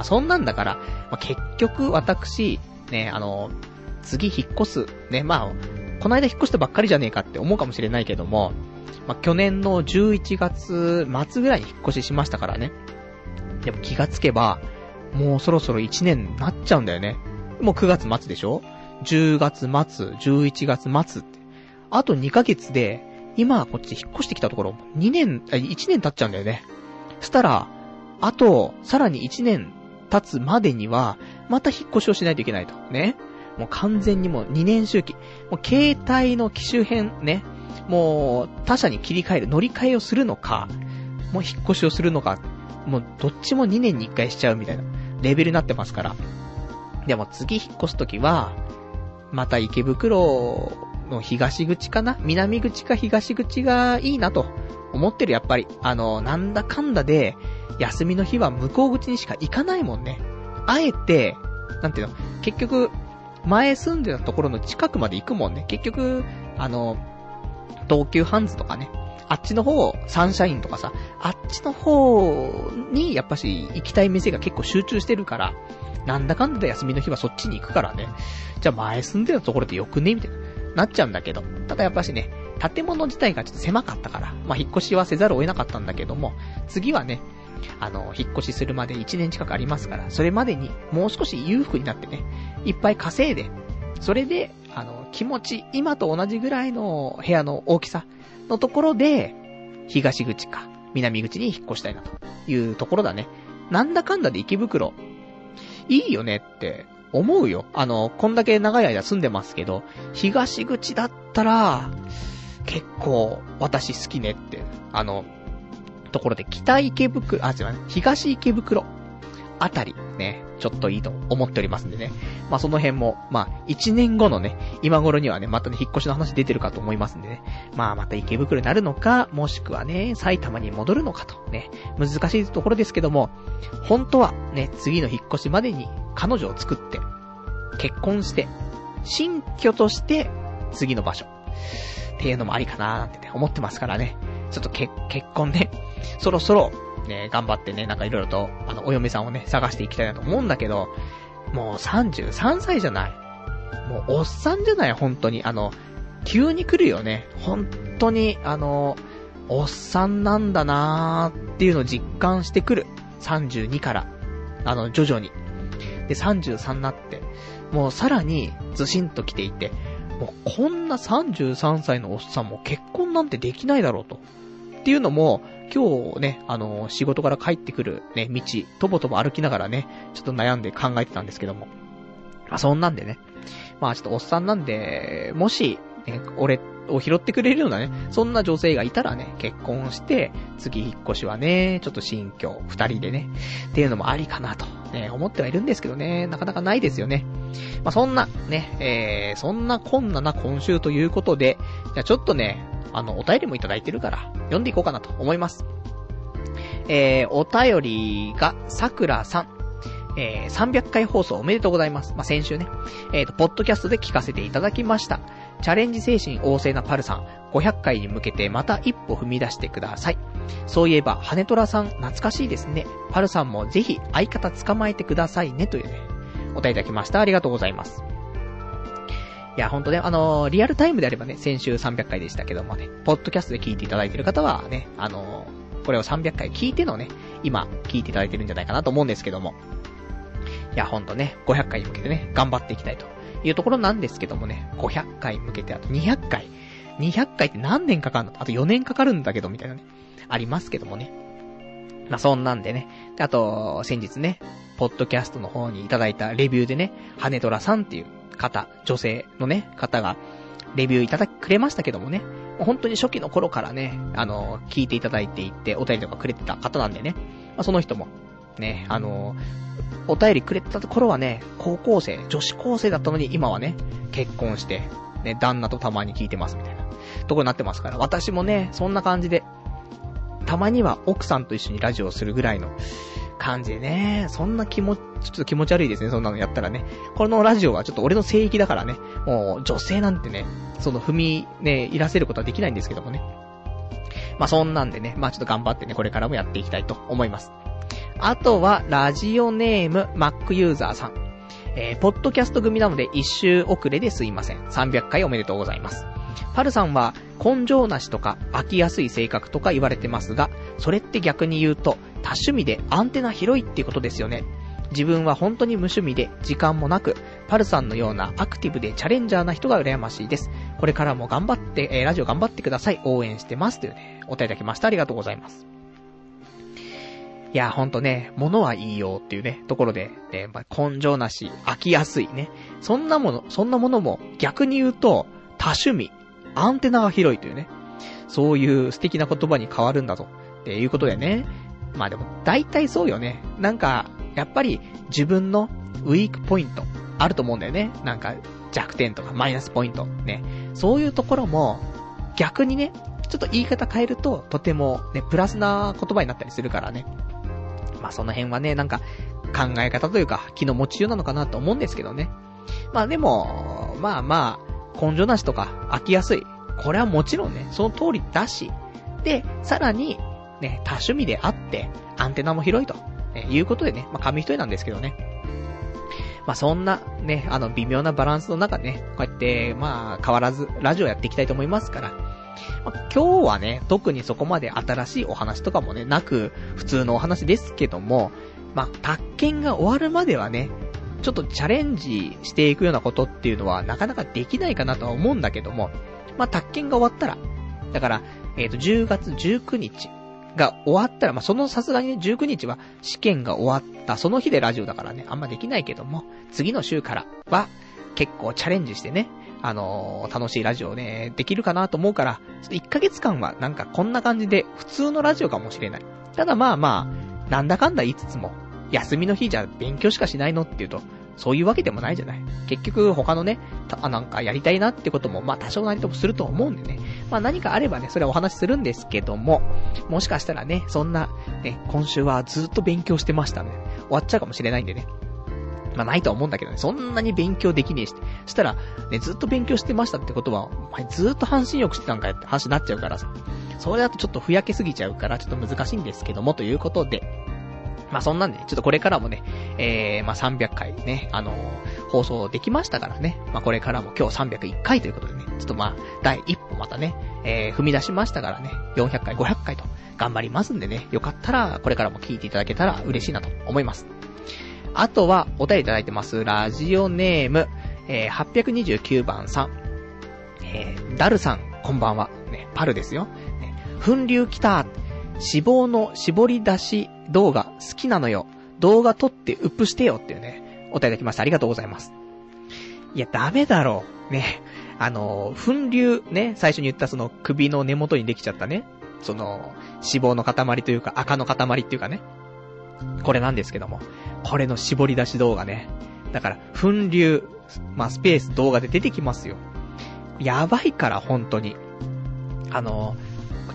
まあ、そんなんだから、まあ、結局私、ね、あの、次引っ越す。ね、まあ、この間引っ越したばっかりじゃねえかって思うかもしれないけども、まあ、去年の11月末ぐらいに引っ越ししましたからね。でも気がつけば、もうそろそろ1年なっちゃうんだよね。もう9月末でしょ ?10 月末、11月末って。あと2ヶ月で、今こっち引っ越してきたところ、2年、1年経っちゃうんだよね。したら、あと、さらに1年経つまでには、また引っ越しをしないといけないと。ね。もう完全にもう2年周期。もう携帯の機種変ね。もう他社に切り替える、乗り換えをするのか、もう引っ越しをするのか、もうどっちも2年に1回しちゃうみたいなレベルになってますから。でも次引っ越すときは、また池袋の東口かな？南口か東口がいいなと思ってる、やっぱり。あの、なんだかんだで、休みの日は向こう口にしか行かないもんね。あえて、なんていうの、結局、前住んでたところの近くまで行くもんね。結局、あの、東急ハンズとかね、あっちの方、サンシャインとかさ、あっちの方に、やっぱし、行きたい店が結構集中してるから、なんだかんだで休みの日はそっちに行くからね。じゃあ前住んでたところでよくね？みたいな。なっちゃうんだけど。ただやっぱしね、建物自体がちょっと狭かったから、まあ、引っ越しはせざるを得なかったんだけども、次はね、あの、引っ越しするまで1年近くありますから、それまでにもう少し裕福になってね、いっぱい稼いで、それで、あの、気持ち、今と同じぐらいの部屋の大きさのところで、東口か、南口に引っ越したいなというところだね。なんだかんだで池袋、いいよねって思うよ。あの、こんだけ長い間住んでますけど、東口だったら、結構私好きねって、あの、ところで北池袋、あ、違うね、東池袋。あたり、ね、ちょっといいと思っておりますんでね。まあその辺も、まあ1年後のね、今頃にはね、またね、引っ越しの話出てるかと思いますんでね。まあまた池袋になるのか、もしくはね、埼玉に戻るのかとね、難しいところですけども、本当はね、次の引っ越しまでに彼女を作って、結婚して、新居として次の場所。っていうのもありかなーなんてね、思ってますからね。ちょっとけ、結婚ね、そろそろ、ね、頑張ってね、なんかいろいろと、あの、お嫁さんをね、探していきたいなと思うんだけど、もう33歳じゃない。もう、おっさんじゃない、本当に。あの、急に来るよね。本当に、あの、おっさんなんだなーっていうのを実感してくる。32から。あの、徐々に。で、33になって、もうさらにずしんと来ていて、もうこんな33歳のおっさんも結婚なんてできないだろうと。っていうのも、今日ね、あの、仕事から帰ってくるね、道、とぼとぼ歩きながらね、ちょっと悩んで考えてたんですけども。まあ、そんなんでね。まあ、ちょっとおっさんなんで、もし、ね、俺を拾ってくれるようなね、そんな女性がいたらね、結婚して、次引っ越しはね、ちょっと新居、二人でね、っていうのもありかなと、ね、思ってはいるんですけどね、なかなかないですよね。まあ、そんな、ね、えー、そんなこんなな今週ということで、じゃちょっとね、あの、お便りもいただいてるから、読んでいこうかなと思います。えー、お便りが、さくらさん。えー、300回放送おめでとうございます。まあ、先週ね、えっ、ー、と、ポッドキャストで聞かせていただきました。チャレンジ精神旺盛なパルさん、500回に向けてまた一歩踏み出してください。そういえば、羽虎さん、懐かしいですね。パルさんもぜひ相方捕まえてくださいね、というね、お便りいただきました。ありがとうございます。いや、ほんとね、あのー、リアルタイムであればね、先週300回でしたけどもね、ポッドキャストで聞いていただいてる方はね、あのー、これを300回聞いてのね、今、聞いていただいてるんじゃないかなと思うんですけども。いや、ほんとね、500回に向けてね、頑張っていきたいというところなんですけどもね、500回向けてあと200回。200回って何年かかるの？あと4年かかるんだけど、みたいなね、ありますけどもね。まあ、そんなんでね。で、あと、先日ね、ポッドキャストの方にいただいたレビューでね、羽虎さんっていう方、女性のね、方が、レビューいただくれましたけどもね、本当に初期の頃からね、あの、聞いていただいていて、お便りとかくれてた方なんでね、まあ、その人も、ね、あの、お便りくれてた頃はね、高校生、女子高生だったのに今はね、結婚して、ね、旦那とたまに聞いてますみたいな、とこになってますから、私もね、そんな感じで、たまには奥さんと一緒にラジオをするぐらいの感じでね、そんな気持ち、ちょっと気持ち悪いですね、そんなのやったらね。このラジオはちょっと俺の聖域だからね、もう女性なんてね、その踏み、ね、いらせることはできないんですけどもね。まあそんなんでね、まあちょっと頑張ってね、これからもやっていきたいと思います。あとは、ラジオネーム、Mac ユーザーさん。えー、ポッドキャスト組なので一周遅れですいません。300回おめでとうございます。パルさんは、根性なしとか飽きやすい性格とか言われてますが、それって逆に言うと、多趣味でアンテナ広いっていうことですよね。自分は本当に無趣味で時間もなく、パルさんのようなアクティブでチャレンジャーな人が羨ましいです。これからも頑張って、えー、ラジオ頑張ってください。応援してます。というね、お答えいただきました。ありがとうございます。いや、ほんとね、物はいいよっていうね、ところで、ね、まあ、根性なし、飽きやすいね。そんなもの、そんなものも逆に言うと、多趣味、アンテナが広いというね。そういう素敵な言葉に変わるんだと。っていうことでね。まあでも、大体そうよね。なんか、やっぱり自分のウィークポイント、あると思うんだよね。なんか、弱点とかマイナスポイント。ね。そういうところも、逆にね、ちょっと言い方変えると、とてもね、プラスな言葉になったりするからね。まあその辺はね、なんか考え方というか気の持ちようなのかなと思うんですけどね。まあでも、まあまあ、根性なしとか飽きやすい。これはもちろんね、その通りだし。で、さらに、ね、多趣味であって、アンテナも広いと、ね、いうことでね、まあ紙一重なんですけどね。まあそんなね、あの微妙なバランスの中ね、こうやって、まあ変わらずラジオやっていきたいと思いますから、まあ、今日はね、特にそこまで新しいお話とかもね、なく、普通のお話ですけども、まあ、宅建が終わるまではね、ちょっとチャレンジしていくようなことっていうのはなかなかできないかなとは思うんだけども、まあ、宅建が終わったら、だから、えっ、ー、と、10月19日が終わったら、まあ、そのさすがにね、19日は試験が終わった、その日でラジオだからね、あんまできないけども、次の週からは結構チャレンジしてね、あのー、楽しいラジオね、できるかなと思うから、ちょっと1ヶ月間はなんかこんな感じで普通のラジオかもしれない。ただまあまあ、なんだかんだ言いつつも、休みの日じゃ勉強しかしないのって言うと、そういうわけでもないじゃない。結局他のね、たなんかやりたいなってことも、まあ多少なりともすると思うんでね。まあ何かあればね、それはお話しするんですけども、もしかしたらね、そんな、ね、今週はずっと勉強してましたね。終わっちゃうかもしれないんでね。まあないとは思うんだけどね、そんなに勉強できねえし。そしたら、ね、ずっと勉強してましたってことは、お前ずっと半身浴してたんかよって話になっちゃうからさ。それだとちょっとふやけすぎちゃうから、ちょっと難しいんですけども、ということで。まあそんなんで、ちょっとこれからもね、えー、まあ300回ね、あのー、放送できましたからね。まあこれからも今日301回ということでね、ちょっとまあ、第一歩またね、えー、踏み出しましたからね、400回、500回と頑張りますんでね、よかったら、これからも聞いていただけたら嬉しいなと思います。あとは、お便りいただいてます。ラジオネーム、えー、829番さん。えー、ダルさん、こんばんは。ね、パルですよ。ね、粉流来た。脂肪の絞り出し動画好きなのよ。動画撮ってウップしてよっていうね、お便りいただきました。ありがとうございます。いや、ダメだろう。ね。あの、粉流、ね、最初に言ったその首の根元にできちゃったね。その、脂肪の塊というか赤の塊っていうかね。これなんですけども。これの絞り出し動画ね。だから、粉流、まあ、スペース動画で出てきますよ。やばいから、本当に。あの、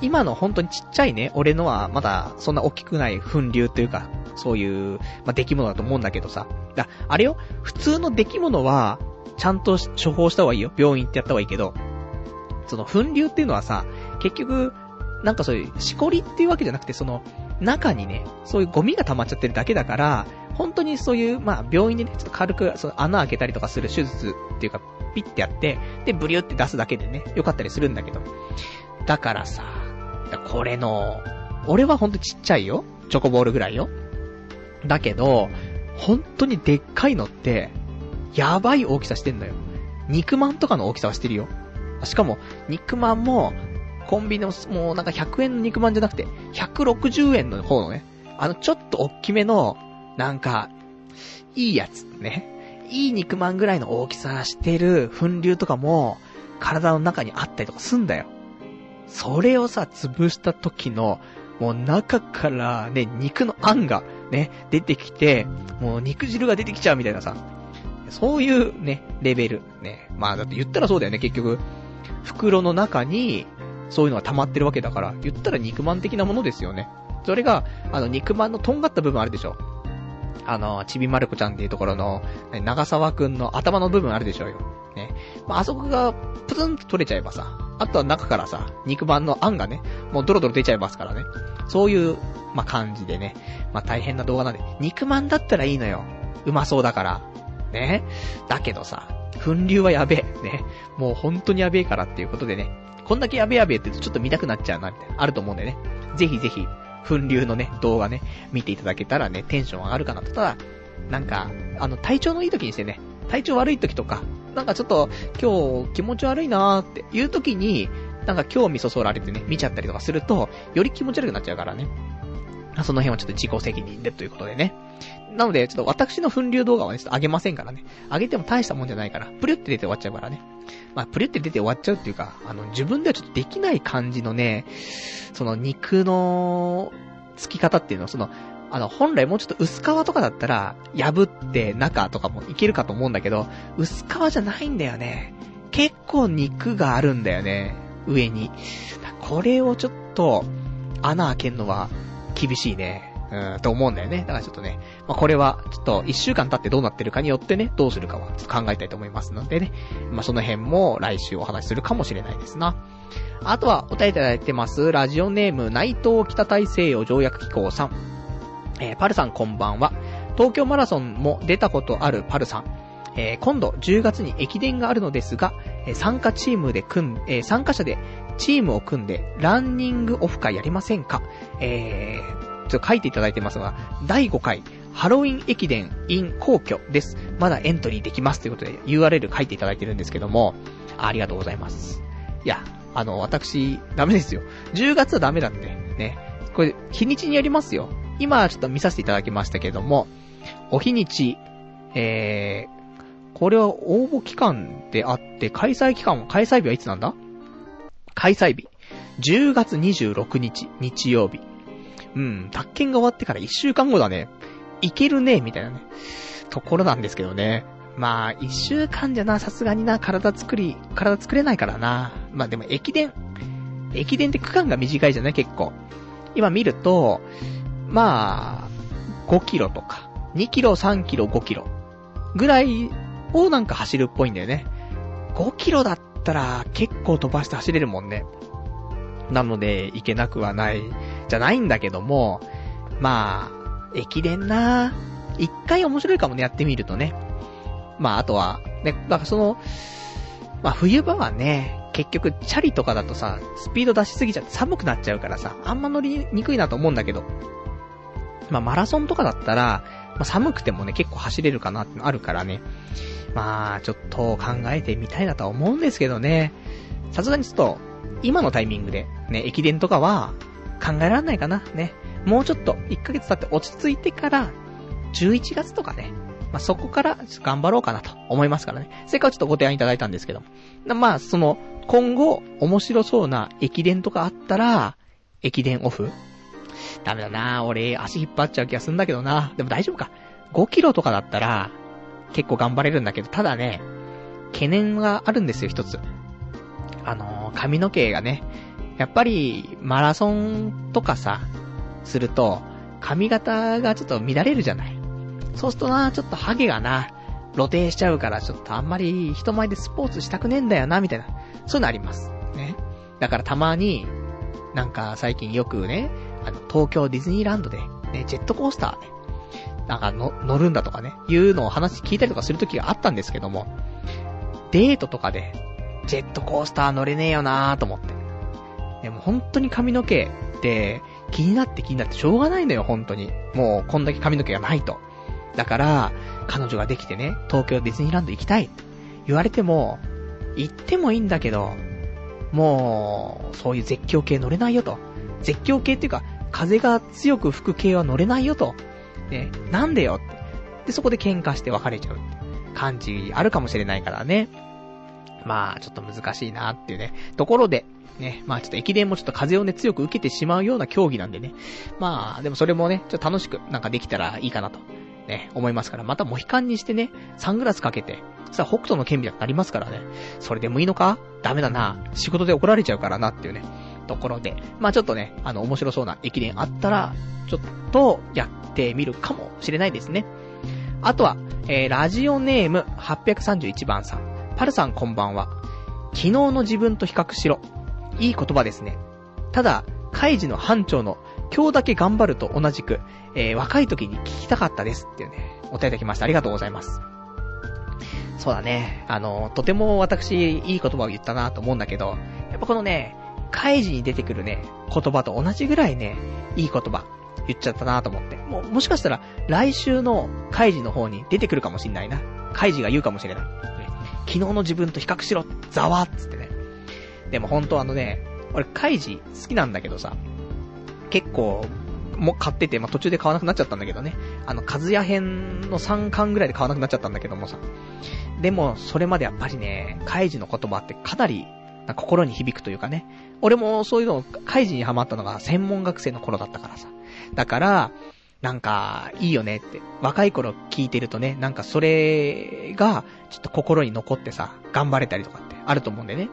今の本当にちっちゃいね、俺のはまだそんな大きくない粉流というか、そういう、まあ、出来物だと思うんだけどさ。だ、あれよ、普通の出来物は、ちゃんと処方した方がいいよ。病院ってやった方がいいけど、その粉流っていうのはさ、結局、なんかそういう、しこりっていうわけじゃなくて、その、中にね、そういうゴミが溜まっちゃってるだけだから、本当にそういう、まあ、病院でね、ちょっと軽く、その穴開けたりとかする手術っていうか、ピッてやって、で、ブリューって出すだけでね、よかったりするんだけど。だからさ、これの、俺はほんとちっちゃいよ。チョコボールぐらいよ。だけど、本当にでっかいのって、やばい大きさしてんのよ。肉まんとかの大きさはしてるよ。しかも、肉まんも、コンビニの、もうなんか100円の肉まんじゃなくて、160円の方のね、あのちょっと大きめの、なんか、いいやつ、ね。いい肉まんぐらいの大きさしてる粉流とかも、体の中にあったりとかすんだよ。それをさ、潰した時の、もう中からね、肉のあんがね、出てきて、もう肉汁が出てきちゃうみたいなさ、そういうね、レベル。ね。まあだって言ったらそうだよね、結局。袋の中に、そういうのが溜まってるわけだから、言ったら肉まん的なものですよね。それが、あの、肉まんのとんがった部分あるでしょ。あの、ちびまる子ちゃんっていうところの、長沢くんの頭の部分あるでしょうよ。ね。まあ、あそこが、プツンと取れちゃえばさ、あとは中からさ、肉まんのあんがね、もうドロドロ出ちゃいますからね。そういう、まあ、感じでね。まあ、大変な動画なんで、肉まんだったらいいのよ。うまそうだから。ね。だけどさ、粉流はやべえ。ね。もう本当にやべえからっていうことでね。こんだけやべえやべえって言うとちょっと見たくなっちゃうな、みたいな。あると思うんでね。ぜひぜひ、粉流のね、動画ね、見ていただけたらね、テンション上がるかなと。ただ、なんか、あの、体調のいい時にしてね、体調悪い時とか、なんかちょっと、今日気持ち悪いなーっていう時に、なんか興味そそられてね、見ちゃったりとかすると、より気持ち悪くなっちゃうからね。その辺はちょっと自己責任でということでね。なので、ちょっと私の粉流動画はね、ちょっと上げませんからね。上げても大したもんじゃないから、プリュって出て終わっちゃうからね。まあ、プリュって出て終わっちゃうっていうか、あの、自分ではちょっとできない感じのね、その肉の、つき方っていうのは、その、あの、本来もうちょっと薄皮とかだったら、破って中とかもいけるかと思うんだけど、薄皮じゃないんだよね。結構肉があるんだよね。上に。これをちょっと、穴開けんのは、厳しいね。うん、と思うんだよね。だからちょっとね、まあ、これは、ちょっと一週間経ってどうなってるかによってね、どうするかは、ちょっと考えたいと思いますのでね。まあ、その辺も来週お話しするかもしれないですな。あとは、お便りいただいてます。ラジオネーム、内藤北大西洋条約機構さん。えー、パルさんこんばんは。東京マラソンも出たことあるパルさん。えー、今度10月に駅伝があるのですが、えー、参加チームで組ん、えー、参加者でチームを組んで、ランニングオフ会やりませんか？えー、ちょっと書いていただいてますが、第5回、ハロウィン駅伝 in 皇居です。まだエントリーできますということで URL 書いていただいてるんですけども、ありがとうございます。いや、あの、私、ダメですよ。10月はダメだって。ね。これ、日にちにやりますよ。今、ちょっと見させていただきましたけども、お日にち、えー、これは応募期間であって、開催期間は、開催日はいつなんだ？開催日。10月26日、日曜日。うん、宅建が終わってから1週間後だね。いけるね、みたいなね、ところなんですけどね。まあ、一週間じゃな、さすがにな、体作り、体作れないからな。まあでも駅伝、駅伝って区間が短いじゃない？結構。今見ると、まあ、5キロとか、2キロ、3キロ、5キロ、ぐらいをなんか走るっぽいんだよね。5キロだったら結構飛ばして走れるもんね。なので、行けなくはない、じゃないんだけども、まあ、駅伝な一回面白いかもね、やってみるとね。まあ、あとは、ね、だからその、まあ、冬場はね、結局、チャリとかだとさ、スピード出しすぎちゃって寒くなっちゃうからさ、あんま乗りにくいなと思うんだけど、まあ、マラソンとかだったら、まあ、寒くてもね、結構走れるかなってのあるからね。まあ、ちょっと考えてみたいなとは思うんですけどね。さすがにちょっと、今のタイミングで、ね、駅伝とかは、考えられないかな。ね。もうちょっと、1ヶ月経って落ち着いてから、11月とかね。まあ、そこから、頑張ろうかなと思いますからね。せっかくちょっとご提案いただいたんですけども。まあ、その、今後、面白そうな駅伝とかあったら、駅伝オフダメだな俺、足引っ張っちゃう気がすんだけどなでも大丈夫か。5キロとかだったら、結構頑張れるんだけど、ただね、懸念があるんですよ、一つ。あのー、髪の毛がね、やっぱり、マラソンとかさ、すると、髪型がちょっと乱れるじゃない。そうするとな、ちょっとハゲがな、露呈しちゃうから、ちょっとあんまり人前でスポーツしたくねえんだよな、みたいな。そういうのあります。ね。だからたまに、なんか最近よくね、あの、東京ディズニーランドで、ね、ジェットコースターね、なんかの、乗るんだとかね、いうのを話聞いたりとかするときがあったんですけども、デートとかで、ジェットコースター乗れねえよなーと思って。でも本当に髪の毛って気になって気になってしょうがないのよ、本当に。もうこんだけ髪の毛がないと。だから、彼女ができてね、東京ディズニーランド行きたいって言われても、行ってもいいんだけど、もう、そういう絶叫系乗れないよと。絶叫系っていうか、風が強く吹く系は乗れないよと。ね、なんでよって。で、そこで喧嘩して別れちゃう感じあるかもしれないからね。まあ、ちょっと難しいなっていうね。ところで、ね、まあちょっと駅伝もちょっと風をね、強く受けてしまうような競技なんでね。まあ、でもそれもね、ちょっと楽しくなんかできたらいいかなと、ね、思いますから、またモヒカンにしてね、サングラスかけて、さあ北斗の剣美だってありますからね。それでもいいのか？ダメだな。仕事で怒られちゃうからなっていうね。ところで、まあちょっとね、あの、面白そうな駅伝あったら、ちょっとやってみるかもしれないですね。あとは、えー、ラジオネーム831番さん。パルさんこんばんは。昨日の自分と比較しろ。いい言葉ですね。ただ、カイジの班長の今日だけ頑張ると同じく、えー、若い時に聞きたかったですっていうね、お便りきました。ありがとうございます。そうだね。あの、とても私、いい言葉を言ったなと思うんだけど、やっぱこのね、カイジに出てくるね、言葉と同じぐらいね、いい言葉、言っちゃったなと思って。もう、もしかしたら、来週のカイジの方に出てくるかもしんないな。カイジが言うかもしれない。昨日の自分と比較しろ、ざわっつってね。でも本当あのね、俺カイジ好きなんだけどさ、結構、も買ってて、まあ、途中で買わなくなっちゃったんだけどね。あの、カズヤ編の3巻ぐらいで買わなくなっちゃったんだけどもさ。でも、それまでやっぱりね、カイジの言葉ってかなり、心に響くというかね。俺もそういうの、カイジにハマったのが専門学生の頃だったからさ。だから、なんか、いいよねって。若い頃聞いてるとね、なんかそれが、ちょっと心に残ってさ、頑張れたりとかってあると思うんでね。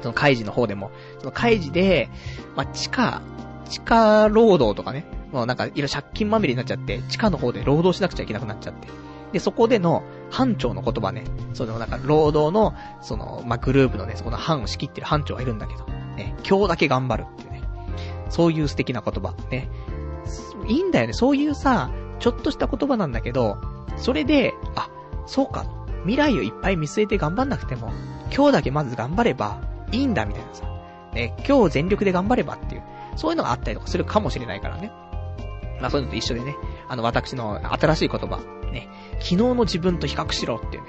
そのカイジの方でも、そのカイジで、まあ、地下、地下労働とかね、もうなんかいろいろ借金まみれになっちゃって、地下の方で労働しなくちゃいけなくなっちゃって。で、そこでの、班長の言葉ね、そのなんか、労働の、その、まあ、グループのね、そこの班を仕切ってる班長がいるんだけど、ね、今日だけ頑張るっていうね。そういう素敵な言葉、ね。いいんだよね。そういうさ、ちょっとした言葉なんだけど、それで、あ、そうか。未来をいっぱい見据えて頑張んなくても、今日だけまず頑張れば、いいんだみたいなさ。ね、今日全力で頑張ればっていう、そういうのがあったりとかするかもしれないからね。まあそういうのと一緒でね、あの私の新しい言葉、ね、昨日の自分と比較しろっていうね。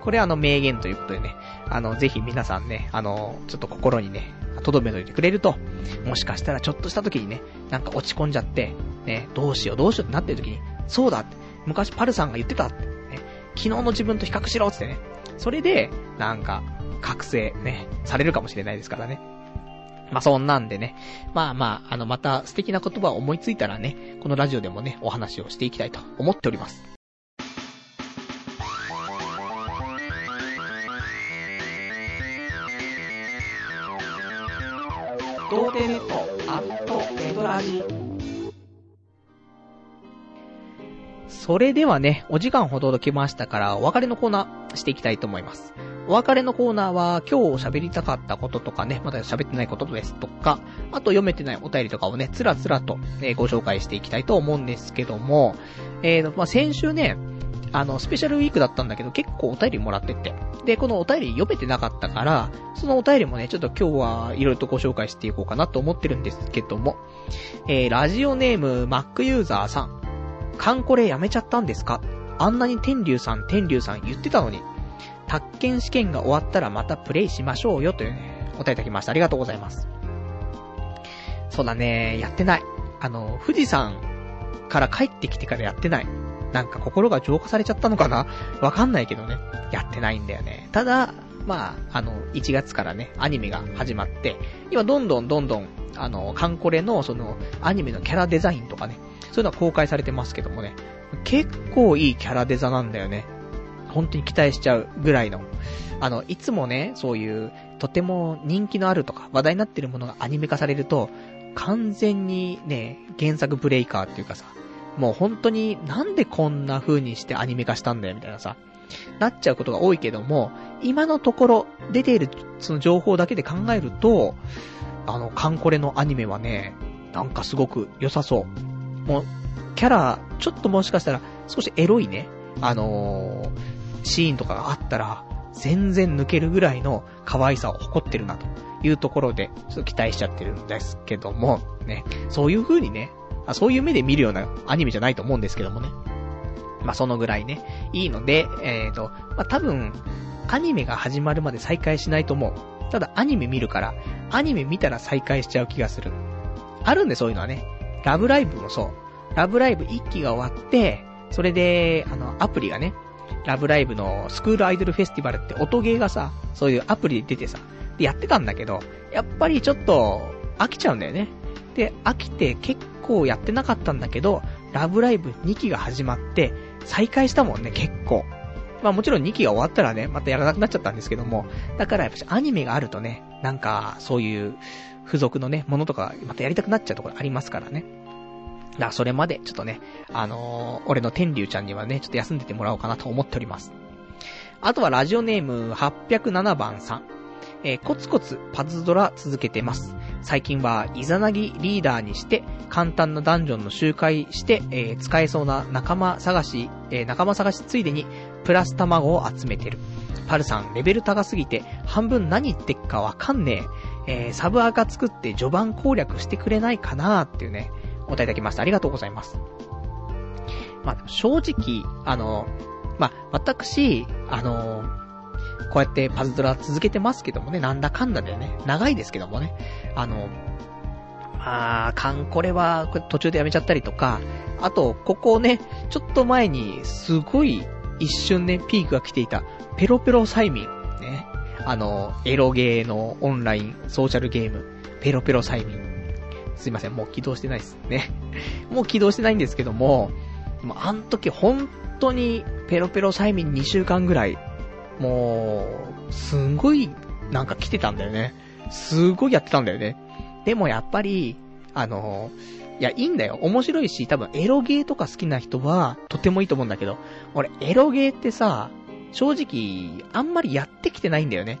これあの名言ということでね、あの、ぜひ皆さんね、あの、ちょっと心にね、留めといてくれると、もしかしたらちょっとした時にね、なんか落ち込んじゃって、ね、どうしようどうしようってなってる時に、そうだって、昔パルさんが言ってたって、ね、昨日の自分と比較しろってね、それで、なんか、覚醒ね、されるかもしれないですからね。まあ、そんなんでね。まあまあ、あの、また素敵な言葉を思いついたらね、このラジオでもね、お話をしていきたいと思っております。童貞ネットアットネトラジそれではね、お時間ほどときましたから、お別れのコーナーしていきたいと思います。お別れのコーナーは、今日喋りたかったこととかね、まだ喋ってないことですとか、あと読めてないお便りとかをね、つらつらと、えー、ご紹介していきたいと思うんですけども、えー、まあ、先週ね、あの、スペシャルウィークだったんだけど、結構お便りもらってって。で、このお便り読めてなかったから、そのお便りもね、ちょっと今日はいろいろとご紹介していこうかなと思ってるんですけども、えー、ラジオネーム、Mac ユーザーさん。カンコレやめちゃったんですか？あんなに天竜さん、天竜さん言ってたのに。宅建試験が終わったらまたプレイしましょうよというね、お便りいただきました。ありがとうございます。そうだね、やってない。あの、富士山から帰ってきてからやってない。なんか心が浄化されちゃったのかな？わかんないけどね。やってないんだよね。ただ、まあ、あの、1月からね、アニメが始まって、今どんどんどんどん、あの、カンコレの、その、アニメのキャラデザインとかね、そういうのは公開されてますけどもね、結構いいキャラデザなんだよね。本当に期待しちゃうぐらいの。あの、いつもね、そういう、とても人気のあるとか、話題になってるものがアニメ化されると、完全にね、原作ブレイカーっていうかさ、もう本当になんでこんな風にしてアニメ化したんだよみたいなさ、なっちゃうことが多いけども、今のところ出ているその情報だけで考えると、あの、カンコレのアニメはね、なんかすごく良さそう。もう、キャラ、ちょっともしかしたら少しエロいね、あのー、シーンとかがあったら、全然抜けるぐらいの可愛さを誇ってるなというところで、ちょっと期待しちゃってるんですけども、ね、そういう風にね、あそういう目で見るようなアニメじゃないと思うんですけどもね。まあ、そのぐらいね、いいので、えっ、ー、と、まあ、多分、アニメが始まるまで再開しないと思う。ただ、アニメ見るから、アニメ見たら再開しちゃう気がする。あるんで、そういうのはね。ラブライブもそう。ラブライブ1期が終わって、それで、あの、アプリがね、ラブライブのスクールアイドルフェスティバルって音ゲーがさ、そういうアプリで出てさ、でやってたんだけど、やっぱりちょっと飽きちゃうんだよね。で、飽きて結構やってなかったんだけど、ラブライブ2期が始まって、再開したもんね、結構。まあもちろん2期が終わったらね、またやらなくなっちゃったんですけども、だからやっぱしアニメがあるとね、なんか、そういう付属のね、ものとか、またやりたくなっちゃうところありますからね。だからそれまで、ちょっとね、あのー、俺の天竜ちゃんにはね、ちょっと休んでてもらおうかなと思っております。あとはラジオネーム807番さん。えー、コツコツパズドラ続けてます。最近はイザナギリーダーにして、簡単なダンジョンの周回して、えー、使えそうな仲間探し、えー、仲間探しついでに、プラス卵を集めてる。パルさん、レベル高すぎて、半分何言ってっかわかんねえ。えー、サブアカ作って序盤攻略してくれないかなーっていうね、お答えいただきました。ありがとうございます。まあ、正直、あの、まあ、私、あの、こうやってパズドラ続けてますけどもね、なんだかんだでね、長いですけどもね、あの、まあ、カンコレは途中でやめちゃったりとか、あと、ここね、ちょっと前に、すごい一瞬ね、ピークが来ていた、ペロペロ催眠。ね。あの、エロゲーのオンライン、ソーシャルゲーム、ペロペロ催眠。すいません、もう起動してないですね。もう起動してないんですけども、もあの時本当にペロペロ催眠2週間ぐらい、もう、すんごい、なんか来てたんだよね。すごいやってたんだよね。でもやっぱり、あの、いや、いいんだよ。面白いし、多分エロゲーとか好きな人は、とてもいいと思うんだけど、俺、エロゲーってさ、正直、あんまりやってきてないんだよね。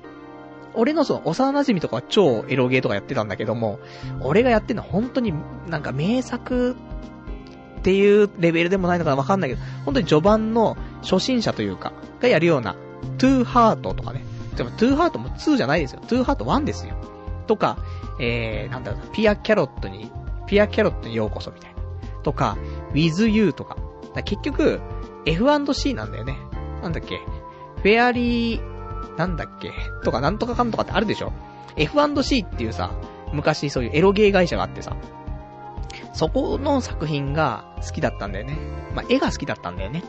俺のその幼馴染とかは超エロゲーとかやってたんだけども、俺がやってんのは本当になんか名作っていうレベルでもないのかわかんないけど、本当に序盤の初心者というか、がやるような、トゥーハートとかね。でもトゥーハートも2じゃないですよ。トゥーハート1ですよ。とか、えー、なんだろうなピアキャロットに、ピアキャロットにようこそみたいな。とか、with you とか。か結局、F&C なんだよね。なんだっけ。フェアリー、なんだっけとか、なんとかかんとかってあるでしょ ?F&C っていうさ、昔そういうエロゲー会社があってさ、そこの作品が好きだったんだよね。まあ、絵が好きだったんだよね。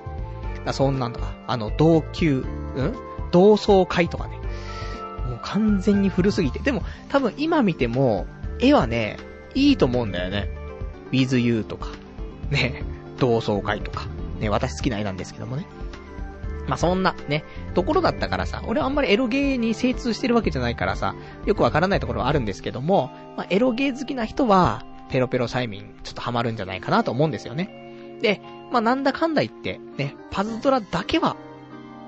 だそんなんとか、あの、同級、うん？同窓会とかね。もう完全に古すぎて。でも、多分今見ても、絵はね、いいと思うんだよね。with you とか、ね、同窓会とか、ね、私好きな絵なんですけどもね。まあ、そんな、ね、ところだったからさ、俺はあんまりエロゲーに精通してるわけじゃないからさ、よくわからないところはあるんですけども、まあ、エロゲー好きな人は、ペロペロ催眠、ちょっとハマるんじゃないかなと思うんですよね。で、まあ、なんだかんだ言って、ね、パズドラだけは、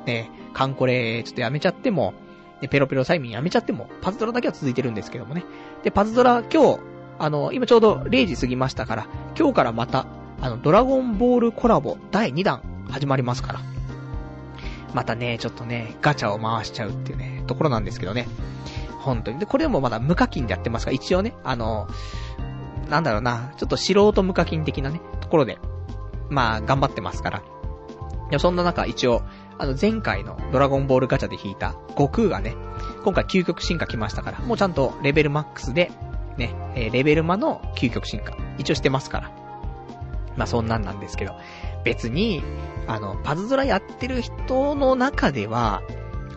ね、カンコレちょっとやめちゃっても、で、ペロペロ催眠やめちゃっても、パズドラだけは続いてるんですけどもね。で、パズドラ今日、あの、今ちょうど0時過ぎましたから、今日からまた、あの、ドラゴンボールコラボ第2弾始まりますから。またね、ちょっとね、ガチャを回しちゃうっていうね、ところなんですけどね。本当に。で、これでもまだ無課金でやってますが、一応ね、あの、なんだろうな、ちょっと素人無課金的なね、ところで、まあ、頑張ってますから。でもそんな中、一応、あの、前回のドラゴンボールガチャで引いた悟空がね、今回究極進化来ましたから、もうちゃんとレベルマックスで、ね、え、レベルマの究極進化、一応してますから。まあ、そんなんなんですけど、別に、あの、パズドラやってる人の中では、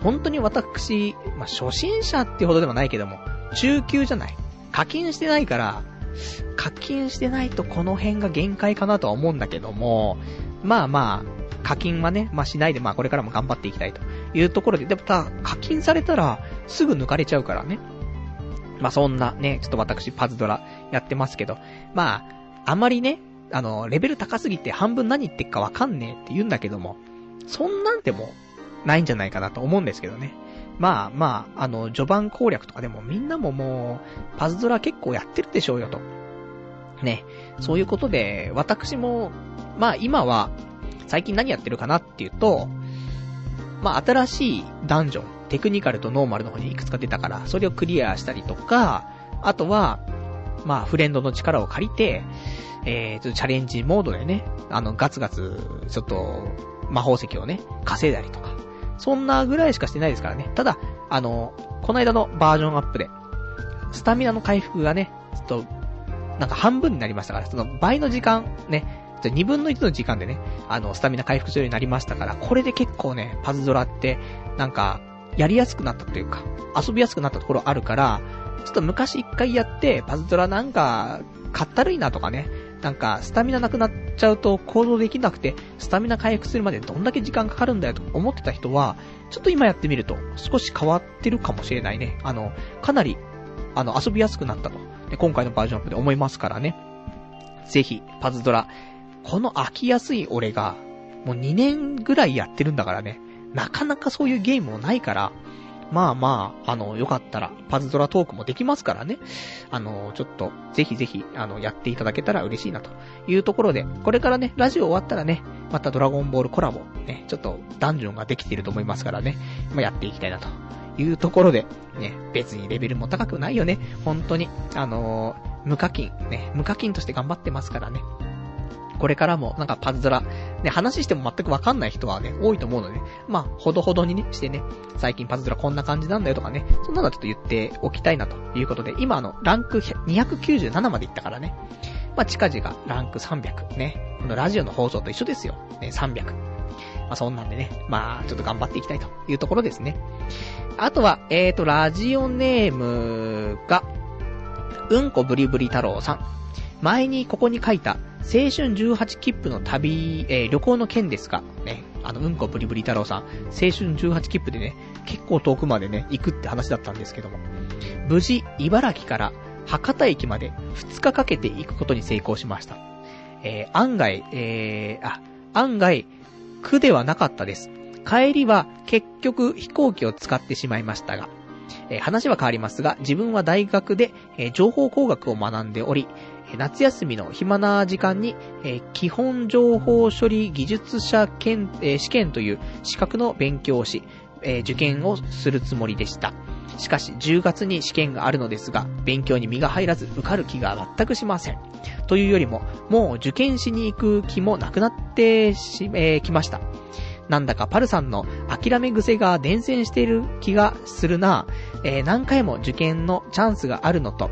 本当に私、まあ、初心者ってほどでもないけども、中級じゃない。課金してないから、課金してないとこの辺が限界かなとは思うんだけども、まあまあ、課金はね、まあしないで、まあこれからも頑張っていきたいというところで、でもた、課金されたら、すぐ抜かれちゃうからね。まあそんなね、ちょっと私パズドラやってますけど、まあ、あまりね、あの、レベル高すぎて半分何言ってっかわかんねえって言うんだけども、そんなんでもないんじゃないかなと思うんですけどね。まあまあ、あの、序盤攻略とかでもみんなももう、パズドラ結構やってるでしょうよと。ね。そういうことで、私も、まあ今は、最近何やってるかなっていうと、まあ、新しいダンジョン、テクニカルとノーマルの方にいくつか出たから、それをクリアしたりとか、あとは、まあ、フレンドの力を借りて、えー、ちょっとチャレンジモードでね、あの、ガツガツ、ちょっと、魔法石をね、稼いだりとか。そんなぐらいしかしてないですからね。ただ、あの、この間のバージョンアップで、スタミナの回復がね、ちょっと、なんか半分になりましたから、その倍の時間、ね、じゃ2分の1の時間でね、あの、スタミナ回復するようになりましたから、これで結構ね、パズドラって、なんか、やりやすくなったというか、遊びやすくなったところあるから、ちょっと昔一回やって、パズドラなんか、かったるいなとかね、なんか、スタミナなくなっちゃうと行動できなくて、スタミナ回復するまでどんだけ時間かかるんだよと思ってた人は、ちょっと今やってみると、少し変わってるかもしれないね。あの、かなり、あの、遊びやすくなったと。今回のバージョンアップで思いますからね。ぜひ、パズドラ、この飽きやすい俺が、もう2年ぐらいやってるんだからね。なかなかそういうゲームもないから、まあまあ、あの、よかったら、パズドラトークもできますからね。あの、ちょっと、ぜひぜひ、あの、やっていただけたら嬉しいなというところで、これからね、ラジオ終わったらね、またドラゴンボールコラボ、ね、ちょっと、ダンジョンができていると思いますからね、まあ、やっていきたいなというところで、ね、別にレベルも高くないよね。本当に、あの、無課金、ね、無課金として頑張ってますからね。これからもなんかパズドラ、ね、話しても全くわかんない人はね、多いと思うので、まあ、ほどほどにね、してね、最近パズドラこんな感じなんだよとかね、そんなのはちょっと言っておきたいなということで、今あの、ランク297までいったからね、まあ、近々ランク300ね、このラジオの放送と一緒ですよ。ね、300。まあ、そんなんでね、まあ、ちょっと頑張っていきたいというところですね。あとは、えーと、ラジオネームが、うんこブリブリ太郎さん。前にここに書いた、青春18切符の旅、えー、旅行の件ですが、ね、あの、うんこブリブリ太郎さん、青春18切符でね、結構遠くまでね、行くって話だったんですけども、無事、茨城から博多駅まで2日かけて行くことに成功しました。えー、案外、えー、あ、案外、苦ではなかったです。帰りは結局飛行機を使ってしまいましたが、えー、話は変わりますが、自分は大学で、えー、情報工学を学んでおり、夏休みの暇な時間に、え、基本情報処理技術者検、え、試験という資格の勉強をし、え、受験をするつもりでした。しかし、10月に試験があるのですが、勉強に身が入らず受かる気が全くしません。というよりも、もう受験しに行く気もなくなってし、えー、きました。なんだかパルさんの諦め癖が伝染している気がするな。えー、何回も受験のチャンスがあるのと、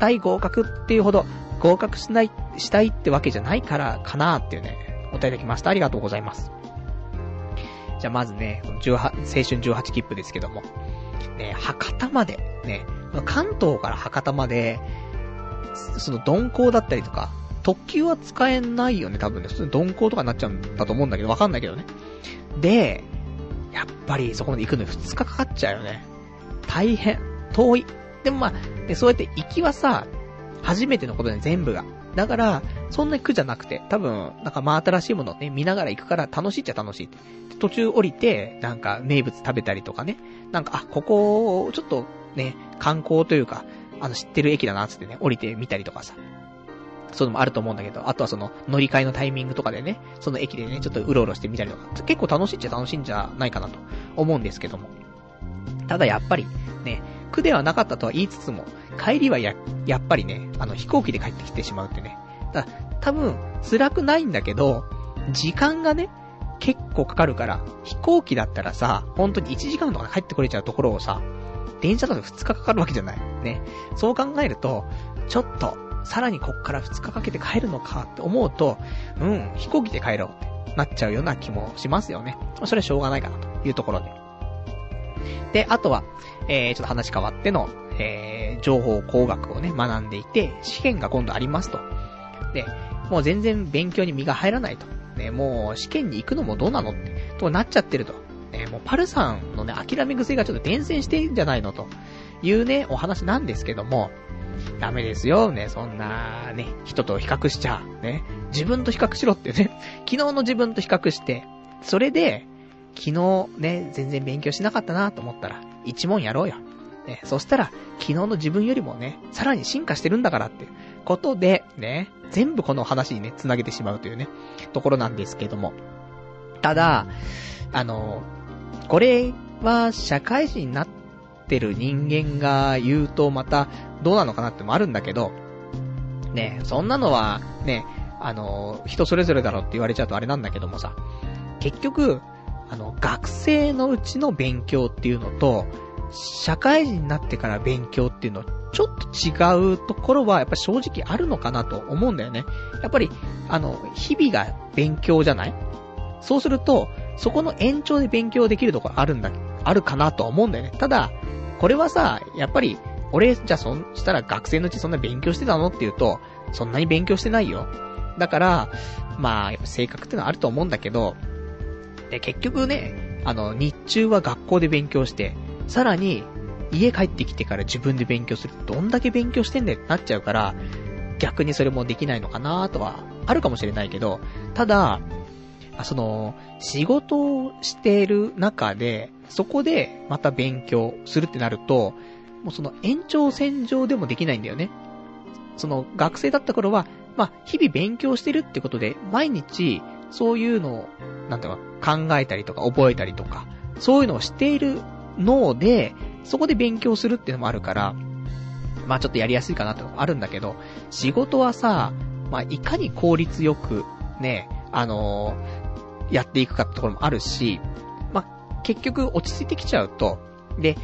対合格っていうほど合格しない、したいってわけじゃないからかなっていうね、お答えいただきました。ありがとうございます。じゃあまずね、18、青春18切符ですけども。ね、博多まで、ね、関東から博多まで、その鈍行だったりとか、特急は使えないよね、多分ね。普通に鈍行とかになっちゃうんだと思うんだけど、わかんないけどね。で、やっぱりそこまで行くのに2日かかっちゃうよね。大変。遠い。でもまあ、でそうやって行きはさ、初めてのことで全部が。だから、そんなに苦じゃなくて、多分、なんか真新しいものをね、見ながら行くから楽しいっちゃ楽しい。途中降りて、なんか名物食べたりとかね。なんか、あ、ここを、ちょっとね、観光というか、あの、知ってる駅だな、つってね、降りてみたりとかさ。そういうのもあると思うんだけど、あとはその、乗り換えのタイミングとかでね、その駅でね、ちょっとうろうろしてみたりとか、結構楽しいっちゃ楽しいんじゃないかなと思うんですけども。ただやっぱり、ね、苦ではなかったとは言いつつも、帰りはや、やっぱりね、あの、飛行機で帰ってきてしまうってね。だ多分、辛くないんだけど、時間がね、結構かかるから、飛行機だったらさ、本当に1時間とかで帰ってこれちゃうところをさ、電車だと2日かかるわけじゃない。ね。そう考えると、ちょっと、さらにこっから2日かけて帰るのかって思うと、うん、飛行機で帰ろうってなっちゃうような気もしますよね。それはしょうがないかなというところで。で、あとは、えー、ちょっと話変わっての、えー、情報工学をね、学んでいて、試験が今度ありますと。で、もう全然勉強に身が入らないと。ね、もう試験に行くのもどうなのって、となっちゃってると。ね、もうパルさんのね、諦め癖がちょっと伝染してんじゃないのというね、お話なんですけども、ダメですよ、ね、そんな、ね、人と比較しちゃう、ね。自分と比較しろってね、昨日の自分と比較して、それで、昨日ね、全然勉強しなかったなと思ったら、一問やろうよ。ね、そしたら、昨日の自分よりもね、さらに進化してるんだからってことで、ね、全部この話にね、繋げてしまうというね、ところなんですけども。ただ、あの、これは社会人になってる人間が言うとまたどうなのかなってもあるんだけど、ね、そんなのは、ね、あの、人それぞれだろって言われちゃうとあれなんだけどもさ、結局、あの、学生のうちの勉強っていうのと、社会人になってから勉強っていうのは、ちょっと違うところはやっぱ正直あるのかなと思うんだよね。やっぱり、あの、日々が勉強じゃない？そうすると、そこの延長で勉強できるところあるんだ、あるかなと思うんだよね。ただ、これはさ、やっぱり、俺、じゃあそん、したら学生のうちそんな勉強してたのって言うと、そんなに勉強してないよ。だから、まあ、性格ってのはあると思うんだけど、で、結局ね、あの、日中は学校で勉強して、さらに、家帰ってきてから自分で勉強する。どんだけ勉強してんだよってなっちゃうから、逆にそれもできないのかなとは、あるかもしれないけど、ただ、その、仕事をしている中で、そこでまた勉強するってなると、もうその延長線上でもできないんだよね。その学生だった頃は、まあ、日々勉強してるってことで、毎日、そういうのを、なんていうか、考えたりとか覚えたりとか、そういうのをしている脳で、そこで勉強するっていうのもあるから、まあちょっとやりやすいかなってのもあるんだけど、仕事はさ、まあいかに効率よく、ね、あのー、やっていくかってところもあるし、まあ結局落ち着いてきちゃうと、で、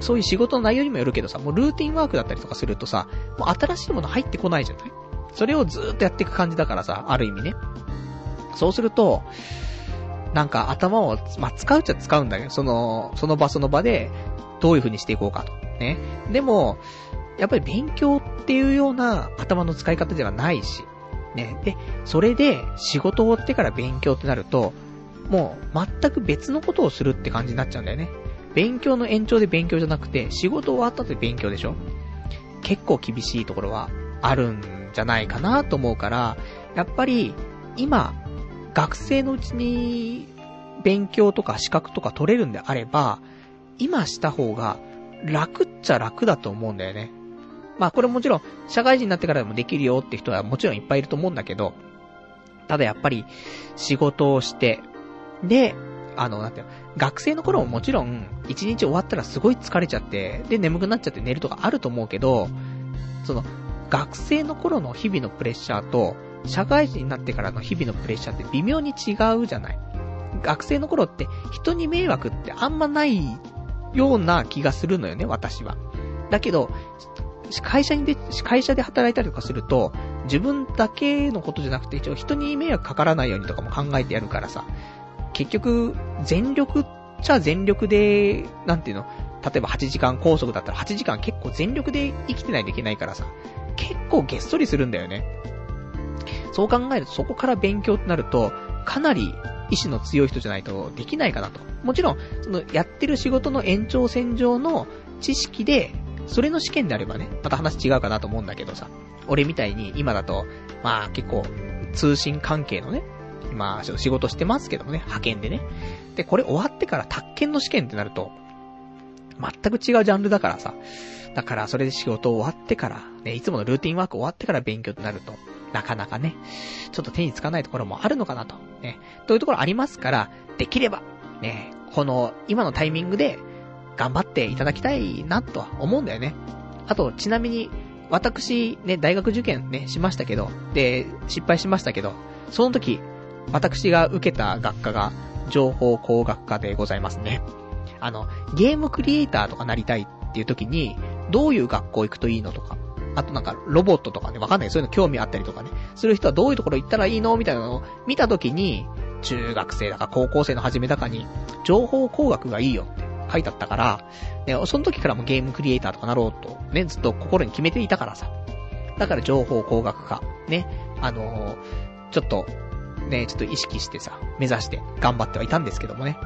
そういう仕事の内容にもよるけどさ、もうルーティンワークだったりとかするとさ、もう新しいもの入ってこないじゃない？それをずーっとやっていく感じだからさ、ある意味ね。そうすると、なんか頭を、まあ、使うっちゃ使うんだけど、その、その場その場で、どういう風にしていこうかと。ね。でも、やっぱり勉強っていうような頭の使い方ではないし、ね。で、それで仕事終わってから勉強ってなると、もう全く別のことをするって感じになっちゃうんだよね。勉強の延長で勉強じゃなくて、仕事終わった後で勉強でしょ結構厳しいところはあるんじゃないかなと思うから、やっぱり、今、学生のうちに勉強とか資格とか取れるんであれば、今した方が楽っちゃ楽だと思うんだよね。まあこれもちろん、社会人になってからでもできるよって人はもちろんいっぱいいると思うんだけど、ただやっぱり仕事をして、で、あの、なんていうの、学生の頃ももちろん、一日終わったらすごい疲れちゃって、で、眠くなっちゃって寝るとかあると思うけど、その、学生の頃の日々のプレッシャーと、社会人になってからの日々のプレッシャーって微妙に違うじゃない。学生の頃って人に迷惑ってあんまないような気がするのよね、私は。だけど、会社にで、会社で働いたりとかすると、自分だけのことじゃなくて、一応人に迷惑かからないようにとかも考えてやるからさ、結局、全力っちゃ全力で、なんていうの、例えば8時間拘束だったら8時間結構全力で生きてないといけないからさ、結構げっそりするんだよね。そう考えるとそこから勉強ってなると、かなり意志の強い人じゃないとできないかなと。もちろん、そのやってる仕事の延長線上の知識で、それの試験であればね、また話違うかなと思うんだけどさ、俺みたいに今だと、まあ結構、通信関係のね、まあ仕事してますけどもね、派遣でね。で、これ終わってから宅建の試験ってなると、全く違うジャンルだからさ。だからそれで仕事終わってから、ね、いつものルーティンワーク終わってから勉強となると、なかなかね、ちょっと手につかないところもあるのかなと。ね。というところありますから、できれば、ね、この、今のタイミングで、頑張っていただきたいなとは思うんだよね。あと、ちなみに、私、ね、大学受験ね、しましたけど、で、失敗しましたけど、その時、私が受けた学科が、情報工学科でございますね。あの、ゲームクリエイターとかなりたいっていう時に、どういう学校行くといいのとか、あとなんか、ロボットとかね、わかんない。そういうの興味あったりとかね。する人はどういうところ行ったらいいのみたいなのを見たときに、中学生だか高校生の初めだかに、情報工学がいいよって書いてあったから、ね、その時からもゲームクリエイターとかなろうと、ね、ずっと心に決めていたからさ。だから情報工学科、ね、あのー、ちょっと、ね、ちょっと意識してさ、目指して頑張ってはいたんですけどもね。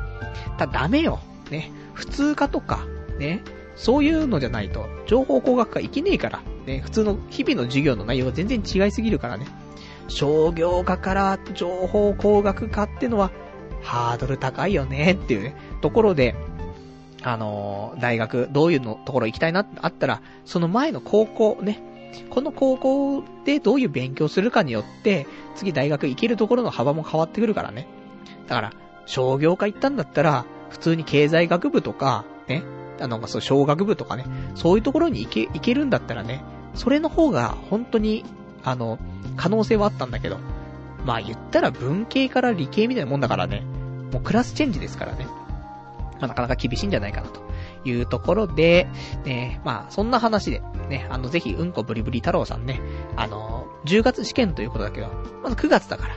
ただダメよ。ね、普通科とか、ね、そういうのじゃないと、情報工学科いけねえから。ね、普通の日々の授業の内容が全然違いすぎるからね。商業科から情報工学科ってのは、ハードル高いよねっていうね、ところで、あのー、大学、どういうのところ行きたいなってあったら、その前の高校ね、この高校でどういう勉強するかによって、次大学行けるところの幅も変わってくるからね。だから、商業科行ったんだったら、普通に経済学部とか、ね、あのま、そう、小学部とかね、そういうところに行け、行けるんだったらね、それの方が本当に、あの、可能性はあったんだけど、まあ言ったら文系から理系みたいなもんだからね、もうクラスチェンジですからね。まあなかなか厳しいんじゃないかなというところで、ね、まあそんな話で、ね、あのぜひうんこブリブリ太郎さんね、あの、10月試験ということだけど、まだ9月だから、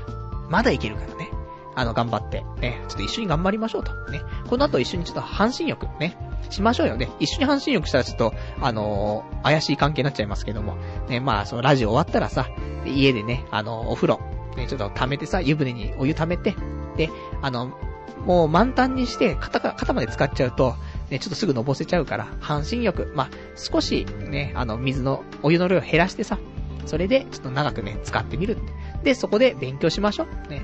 まだいけるからね。あの、頑張って、ね、ちょっと一緒に頑張りましょうと。ね。この後一緒にちょっと半身浴、ね、しましょうよね。一緒に半身浴したらちょっと、あのー、怪しい関係になっちゃいますけども。ね、まあ、そのラジオ終わったらさ、家でね、あのー、お風呂、ね、ちょっと溜めてさ、湯船にお湯溜めて、で、あの、もう満タンにして肩、肩まで使っちゃうと、ね、ちょっとすぐのぼせちゃうから、半身浴、まあ、少しね、あの、水の、お湯の量を減らしてさ、それで、ちょっと長くね、使ってみる。で、そこで勉強しましょう。ね。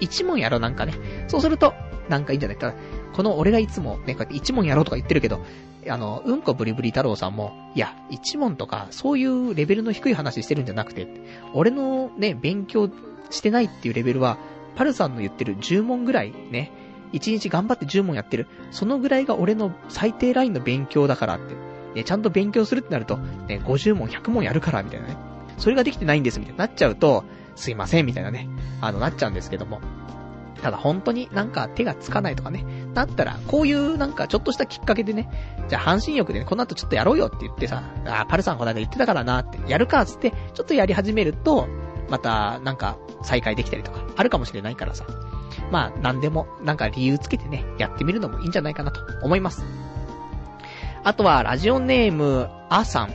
一問やろうなんかね。そうすると、なんかいいんじゃないか。この俺がいつもね、こうやって一問やろうとか言ってるけど、あの、うんこブリブリ太郎さんも、いや、一問とか、そういうレベルの低い話してるんじゃなくて、俺のね、勉強してないっていうレベルは、パルさんの言ってる10問ぐらいね、1日頑張って10問やってる、そのぐらいが俺の最低ラインの勉強だからって、ね、ちゃんと勉強するってなると、ね、50問、100問やるから、みたいなね。それができてないんです、みたいになっちゃうと、すいません、みたいなね、あの、なっちゃうんですけども。ただ本当になんか手がつかないとかね、なったら、こういうなんかちょっとしたきっかけでね、じゃあ半身浴でね、この後ちょっとやろうよって言ってさ、あ、パルさんこの間言ってたからなって、やるかつって、ちょっとやり始めると、また、なんか、再開できたりとか、あるかもしれないからさ。まあ、なんでも、なんか理由つけてね、やってみるのもいいんじゃないかなと思います。あとは、ラジオネーム、あさん。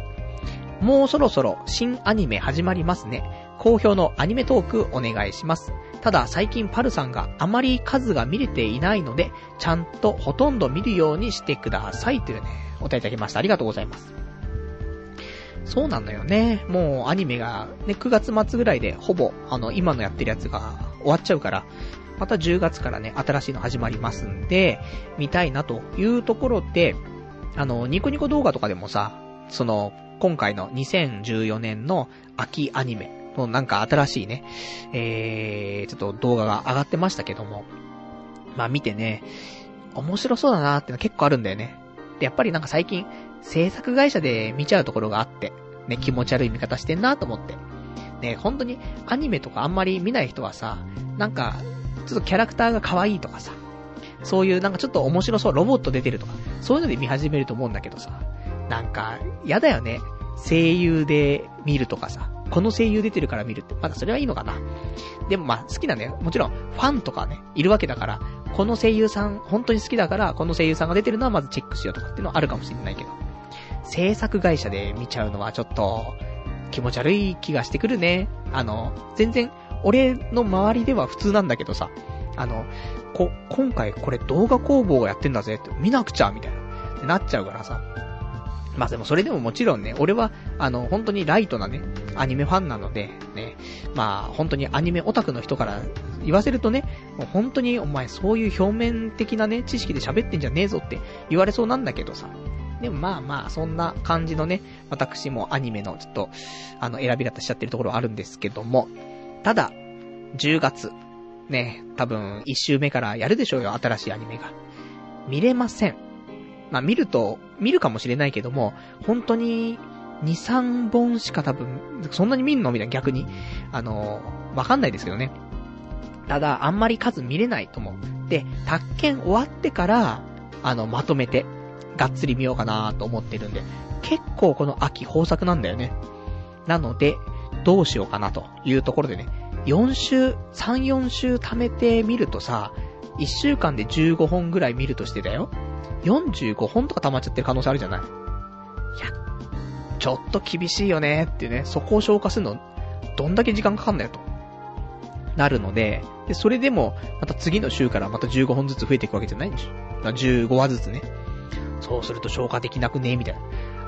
もうそろそろ新アニメ始まりますね。好評のアニメトークお願いします。ただ最近パルさんがあまり数が見れていないので、ちゃんとほとんど見るようにしてくださいというね、お答えいただきました。ありがとうございます。そうなんだよね。もうアニメがね、9月末ぐらいでほぼ、あの、今のやってるやつが終わっちゃうから、また10月からね、新しいの始まりますんで、見たいなというところで、あの、ニコニコ動画とかでもさ、その、今回の2014年の秋アニメ、のなんか新しいね、えー、ちょっと動画が上がってましたけども、まあ見てね、面白そうだなーっての結構あるんだよね。で、やっぱりなんか最近、制作会社で見ちゃうところがあって、ね、気持ち悪い見方してんなと思って。ね、本当にアニメとかあんまり見ない人はさ、なんか、ちょっとキャラクターが可愛いとかさ、そういうなんかちょっと面白そう、ロボット出てるとか、そういうので見始めると思うんだけどさ、なんか、やだよね。声優で見るとかさ、この声優出てるから見るって。まだそれはいいのかな。でもまあ好きなんだよ。もちろん、ファンとかね、いるわけだから、この声優さん、本当に好きだから、この声優さんが出てるのはまずチェックしようとかっていうのはあるかもしれないけど。制作会社で見ちゃうのはちょっと、気持ち悪い気がしてくるね。あの、全然、俺の周りでは普通なんだけどさ、あの、こ、今回これ動画工房がやってんだぜって、見なくちゃみたいな、なっちゃうからさ。まあでもそれでももちろんね、俺は、あの、本当にライトなね、アニメファンなので、ね、まあ本当にアニメオタクの人から言わせるとね、もう本当にお前そういう表面的なね、知識で喋ってんじゃねえぞって言われそうなんだけどさ。でもまあまあ、そんな感じのね、私もアニメのちょっと、あの、選び方しちゃってるところあるんですけども、ただ、10月、ね、多分1週目からやるでしょうよ、新しいアニメが。見れません。まあ見ると、見るかもしれないけども、本当に、2、3本しか多分、そんなに見んの？みたいな逆に。あのわかんないですけどね。ただ、あんまり数見れないと思う。で、宅建終わってから、あの、まとめて、がっつり見ようかなと思ってるんで、結構この秋豊作なんだよね。なので、どうしようかなというところでね、4週、3、4週貯めてみるとさ、1週間で15本ぐらい見るとしてだよ。45本とか溜まっちゃってる可能性あるじゃない？いや、ちょっと厳しいよねっていうね、そこを消化するの、どんだけ時間かかんだよと。なるので、で、それでも、また次の週からまた15本ずつ増えていくわけじゃないんでしょ。15話ずつね。そうすると消化できなくねみたいな。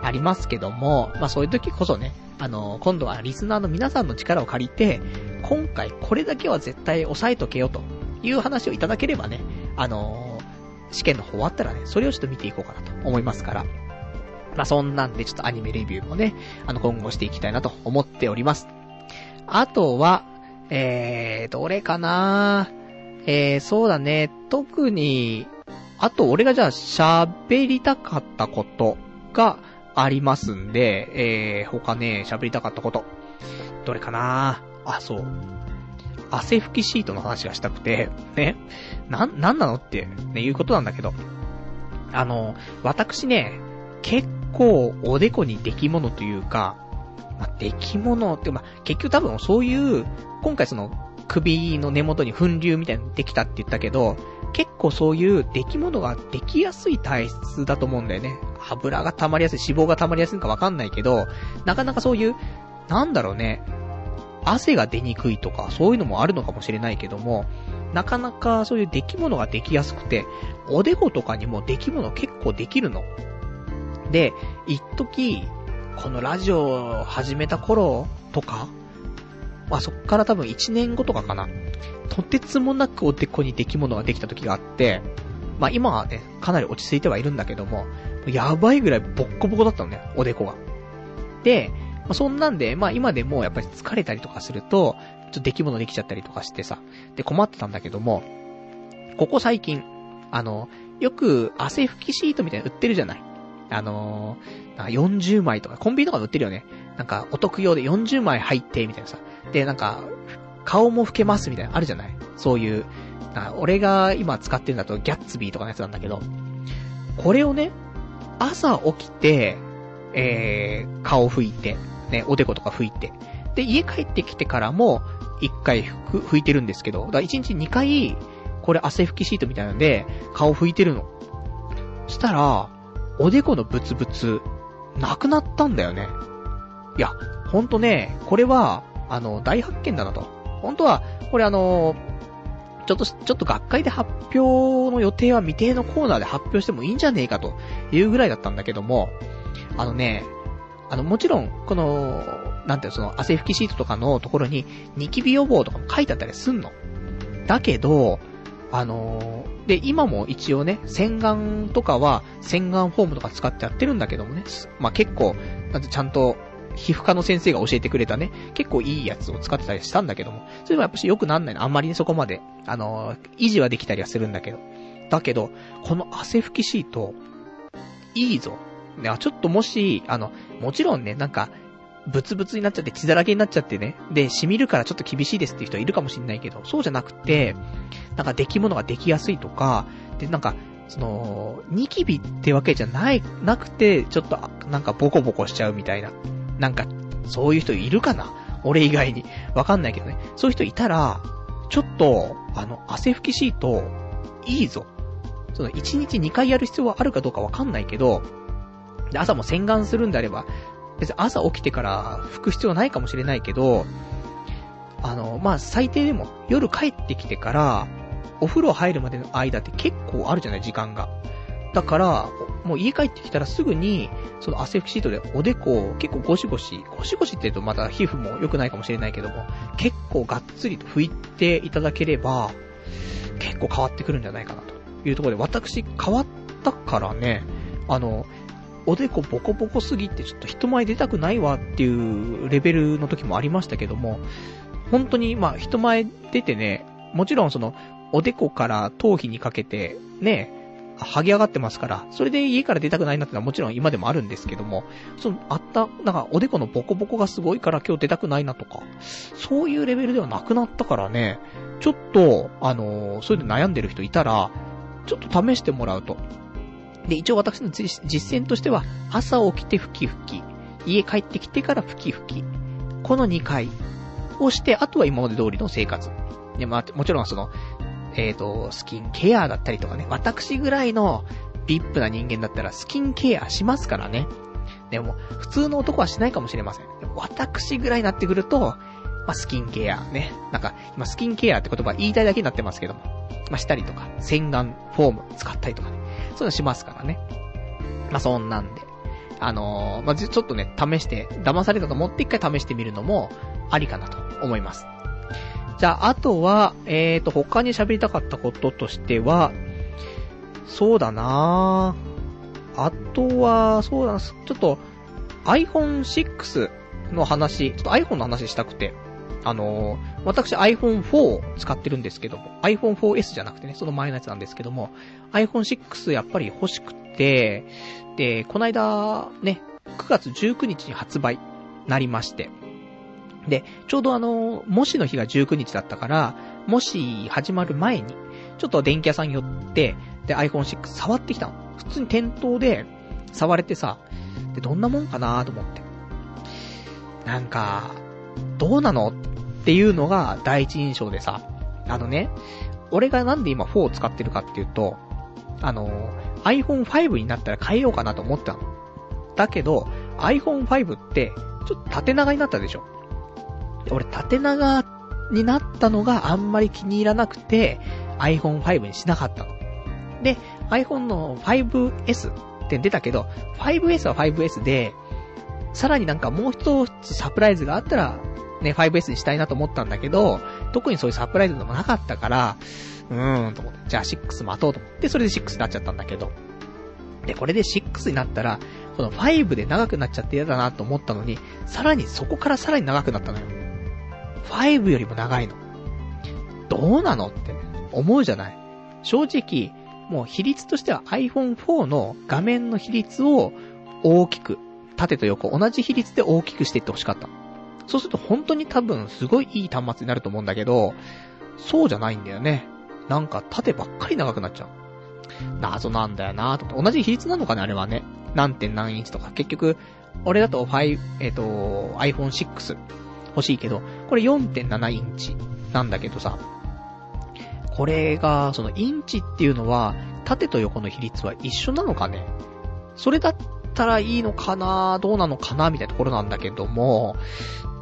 ありますけども、まあそういう時こそね、あの、今度はリスナーの皆さんの力を借りて、今回これだけは絶対押さえとけよという話をいただければね、あの試験の方終わったらね、それをちょっと見ていこうかなと思いますから。まあそんなんでちょっとアニメレビューもね、あの今後していきたいなと思っております。あとは、えー、どれかな？えー、そうだね、特に、あと俺がじゃあ喋りたかったことがありますんで、えー、他ね、喋りたかったこと。どれかな？あ、そう。汗拭きシートの話がしたくて、ね。なん、なんなのって、ね、いうことなんだけど。あの、私ね、結構おでこに出来物というか、まあ、出来物って、まあ、結局多分そういう、今回その、首の根元に粉流みたいなのできたって言ったけど、結構そういう出来物ができやすい体質だと思うんだよね。油が溜まりやすい、脂肪が溜まりやすいのかわかんないけど、なかなかそういう、なんだろうね、汗が出にくいとか、そういうのもあるのかもしれないけども、なかなかそういう出来物ができやすくて、おでことかにも出来物結構できるの。で、一時、このラジオを始めた頃とか、まあそっから多分1年後とかかな。とてつもなくおでこに出来物ができた時があって、まあ今はね、かなり落ち着いてはいるんだけども、やばいぐらいボッコボコだったのね、おでこが。で、まあ、そんなんで、まあ今でもやっぱり疲れたりとかすると、ちょっと出来物できちゃったりとかしてさ、で困ってたんだけども、ここ最近、あの、よく汗拭きシートみたいなの売ってるじゃないあのー、なんか40枚とか、コンビニとかで売ってるよね。なんかお得用で40枚入って、みたいなさ。で、なんか、顔も拭けますみたいな、あるじゃないそういう、俺が今使ってるんだとギャッツビーとかのやつなんだけど、これをね、朝起きて、えー、顔拭いて、ね、おでことか拭いて。で、家帰ってきてからも、一回拭拭いてるんですけど、だから一日二回、これ汗拭きシートみたいなので、顔拭いてるの。したら、おでこのブツブツ、なくなったんだよね。いや、ほんとね、これは、あの、大発見だなと。本当は、これあの、ちょっと、ちょっと学会で発表の予定は未定のコーナーで発表してもいいんじゃねえかというぐらいだったんだけども、あのね、あの、もちろん、この、なんていうの、その、汗拭きシートとかのところに、ニキビ予防とかも書いてあったりすんの。だけど、あのー、で、今も一応ね、洗顔とかは、洗顔フォームとか使ってやってるんだけどもね、まあ、結構、なんてちゃんと、皮膚科の先生が教えてくれたね、結構いいやつを使ってたりしたんだけども、それはやっぱし良くなんないの。あんまりね、そこまで、あのー、維持はできたりはするんだけど。だけど、この汗拭きシート、いいぞ。ね、ちょっともし、あの、もちろんね、なんか、ブツブツになっちゃって血だらけになっちゃってね。で、染みるからちょっと厳しいですっていう人いるかもしんないけど、そうじゃなくて、なんか出来物ができやすいとか、で、なんか、その、ニキビってわけじゃない、なくて、ちょっと、なんかボコボコしちゃうみたいな。なんか、そういう人いるかな？俺以外に。わかんないけどね。そういう人いたら、ちょっと、あの、汗拭きシート、いいぞ。その、1日2回やる必要はあるかどうかわかんないけど、で、朝も洗顔するんであれば、別に朝起きてから拭く必要ないかもしれないけど、あの、まあ、最低でも夜帰ってきてから、お風呂入るまでの間って結構あるじゃない、時間が。だから、もう家帰ってきたらすぐに、その汗拭きシートでおでこを結構ゴシゴシ、ゴシゴシって言うとまた皮膚も良くないかもしれないけども、結構がっつりと拭いていただければ、結構変わってくるんじゃないかなというところで、私変わったからね、あの、おでこボコボコすぎてちょっと人前出たくないわっていうレベルの時もありましたけども、本当にまあ人前出てね、もちろんその、おでこから頭皮にかけて、ね、剥げ上がってますから、それで家から出たくないなってのはもちろん今でもあるんですけども、その、あった、なんかおでこのボコボコがすごいから今日出たくないなとか、そういうレベルではなくなったからね、ちょっと、あのー、それで悩んでる人いたら、ちょっと試してもらうと。で、一応私の実践としては、朝起きて吹き吹き、家帰ってきてから吹き吹き、この2回をして、あとは今まで通りの生活。で、まあ、もちろんその、えっ、ー、と、スキンケアだったりとかね、私ぐらいのビップな人間だったらスキンケアしますからね。でも、普通の男はしないかもしれません。私ぐらいになってくると、まあ、スキンケアね。なんか、今スキンケアって言葉言いたいだけになってますけども。まあ、したりとか、洗顔、フォーム使ったりとかね。そういうのしますからね。まあ、そんなんで。あのー、まあ、ちょっとね、試して、騙されたと思って一回試してみるのも、ありかなと思います。じゃあ、あとは、えーと、他に喋りたかったこととしては、そうだなあとは、そうだな、ちょっと、iPhone 6の話、ちょっと iPhone の話したくて、あのー、私 iPhone4 を使ってるんですけども、iPhone4S じゃなくてね、その前のやつなんですけども、iPhone6 やっぱり欲しくて、で、この間、ね、9月19日に発売なりまして、で、ちょうどあの、もしの日が19日だったから、もし始まる前に、ちょっと電気屋さん寄って、で iPhone6 触ってきたの。普通に店頭で触れてさ、で、どんなもんかなと思って。なんか、どうなのっっていうのが第一印象でさ、あのね、俺がなんで今4を使ってるかっていうと、あの、iPhone5 になったら変えようかなと思ったの。だけど、iPhone5 って、ちょっと縦長になったでしょ俺縦長になったのがあんまり気に入らなくて、iPhone5 にしなかったの。で、iPhone の 5S って出たけど、5S は 5S で、さらになんかもう一つサプライズがあったら、ね、5S にしたいなと思ったんだけど、特にそういうサプライズでもなかったから、うーんと思って、じゃあ6待とうと思って、それで6になっちゃったんだけど。で、これで6になったら、この5で長くなっちゃって嫌だなと思ったのに、さらにそこからさらに長くなったのよ。5よりも長いの。どうなのって思うじゃない。正直、もう比率としては iPhone4 の画面の比率を大きく、縦と横同じ比率で大きくしていってほしかった。そうすると本当に多分すごいいい端末になると思うんだけど、そうじゃないんだよね。なんか縦ばっかり長くなっちゃう。謎なんだよなと。同じ比率なのかね、あれはね。何点何インチとか。結局、俺だと5、えっ、ー、と、iPhone6 欲しいけど、これ4.7インチなんだけどさ、これが、そのインチっていうのは、縦と横の比率は一緒なのかねそれだったらいいのかなどうなのかなみたいなところなんだけども、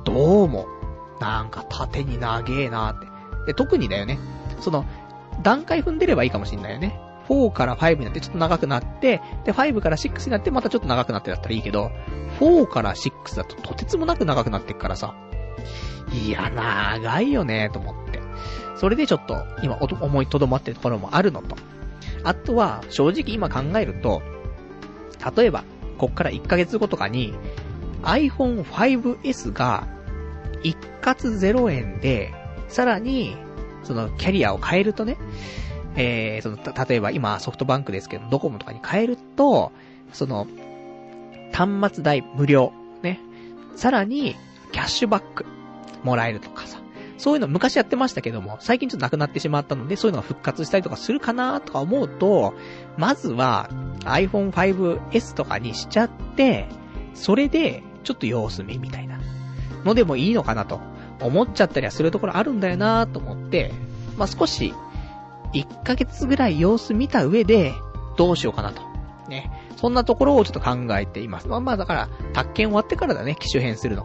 どうも、なんか縦に長えなって。で、特にだよね。その、段階踏んでればいいかもしんないよね。4から5になってちょっと長くなって、で、5から6になってまたちょっと長くなってだったらいいけど、4から6だととてつもなく長くなってっからさ、いや、長いよね、と思って。それでちょっと、今、思いとどまってるところもあるのと。あとは、正直今考えると、例えば、こっから1ヶ月後とかに、iPhone 5S が、一括0円で、さらに、その、キャリアを変えるとね、えー、その、例えば今ソフトバンクですけど、ドコモとかに変えると、その、端末代無料、ね。さらに、キャッシュバック。もらえるとかさ。そういうの昔やってましたけども、最近ちょっとなくなってしまったので、そういうのが復活したりとかするかなとか思うと、まずは iPhone 5S とかにしちゃって、それでちょっと様子見みたいな。のでもいいのかなと思っちゃったりはするところあるんだよなと思って、まあ、少し、1ヶ月ぐらい様子見た上で、どうしようかなと。ね。そんなところをちょっと考えています。まあまあだから、宅建終わってからだね、機種変するの。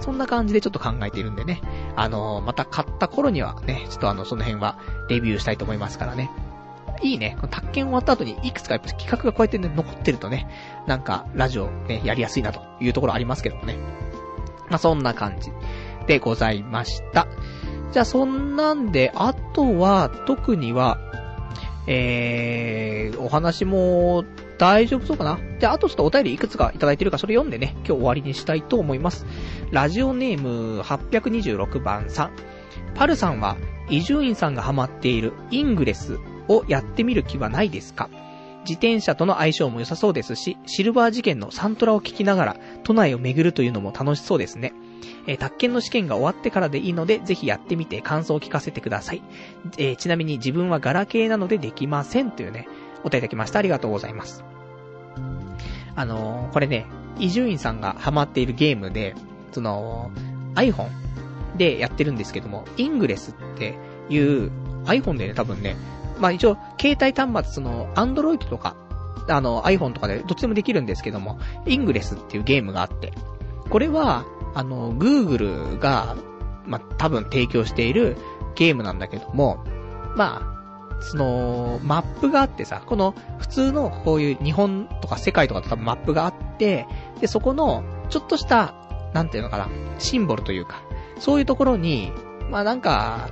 そんな感じでちょっと考えているんでね。あのー、また買った頃にはね、ちょっとあの、その辺はレビューしたいと思いますからね。いいね。この宅建終わった後にいくつかやっぱ企画がこうやってね、残ってるとね、なんか、ラジオね、やりやすいなというところありますけどもね。まあ、そんな感じでございました。じゃあ、そんなんで、あとは、特には、えー、お話も大丈夫そうかなじゃあ、あとちょっとお便りいくつかいただいてるか、それ読んでね、今日終わりにしたいと思います。ラジオネーム826番さん。パルさんは、伊集院さんがハマっているイングレスをやってみる気はないですか？自転車との相性も良さそうですし、シルバー事件のサントラを聞きながら、都内を巡るというのも楽しそうですね。えー、宅建の試験が終わってからでいいので、ぜひやってみて感想を聞かせてください。えー、ちなみに自分はガラケーなのでできませんというね、お答えいただきました。ありがとうございます。あのー、これね、伊集院さんがハマっているゲームで、その、iPhone でやってるんですけども、イングレスっていう iPhone でね、多分ね、まあ一応、携帯端末、その、Android とか、あの、iPhone とかでどっちでもできるんですけども、イングレスっていうゲームがあって、これは、あの、Google が、まあ、多分提供しているゲームなんだけども、まあ、その、マップがあってさ、この、普通のこういう日本とか世界とかと多分マップがあって、で、そこの、ちょっとした、なんていうのかな、シンボルというか、そういうところに、まあなんか、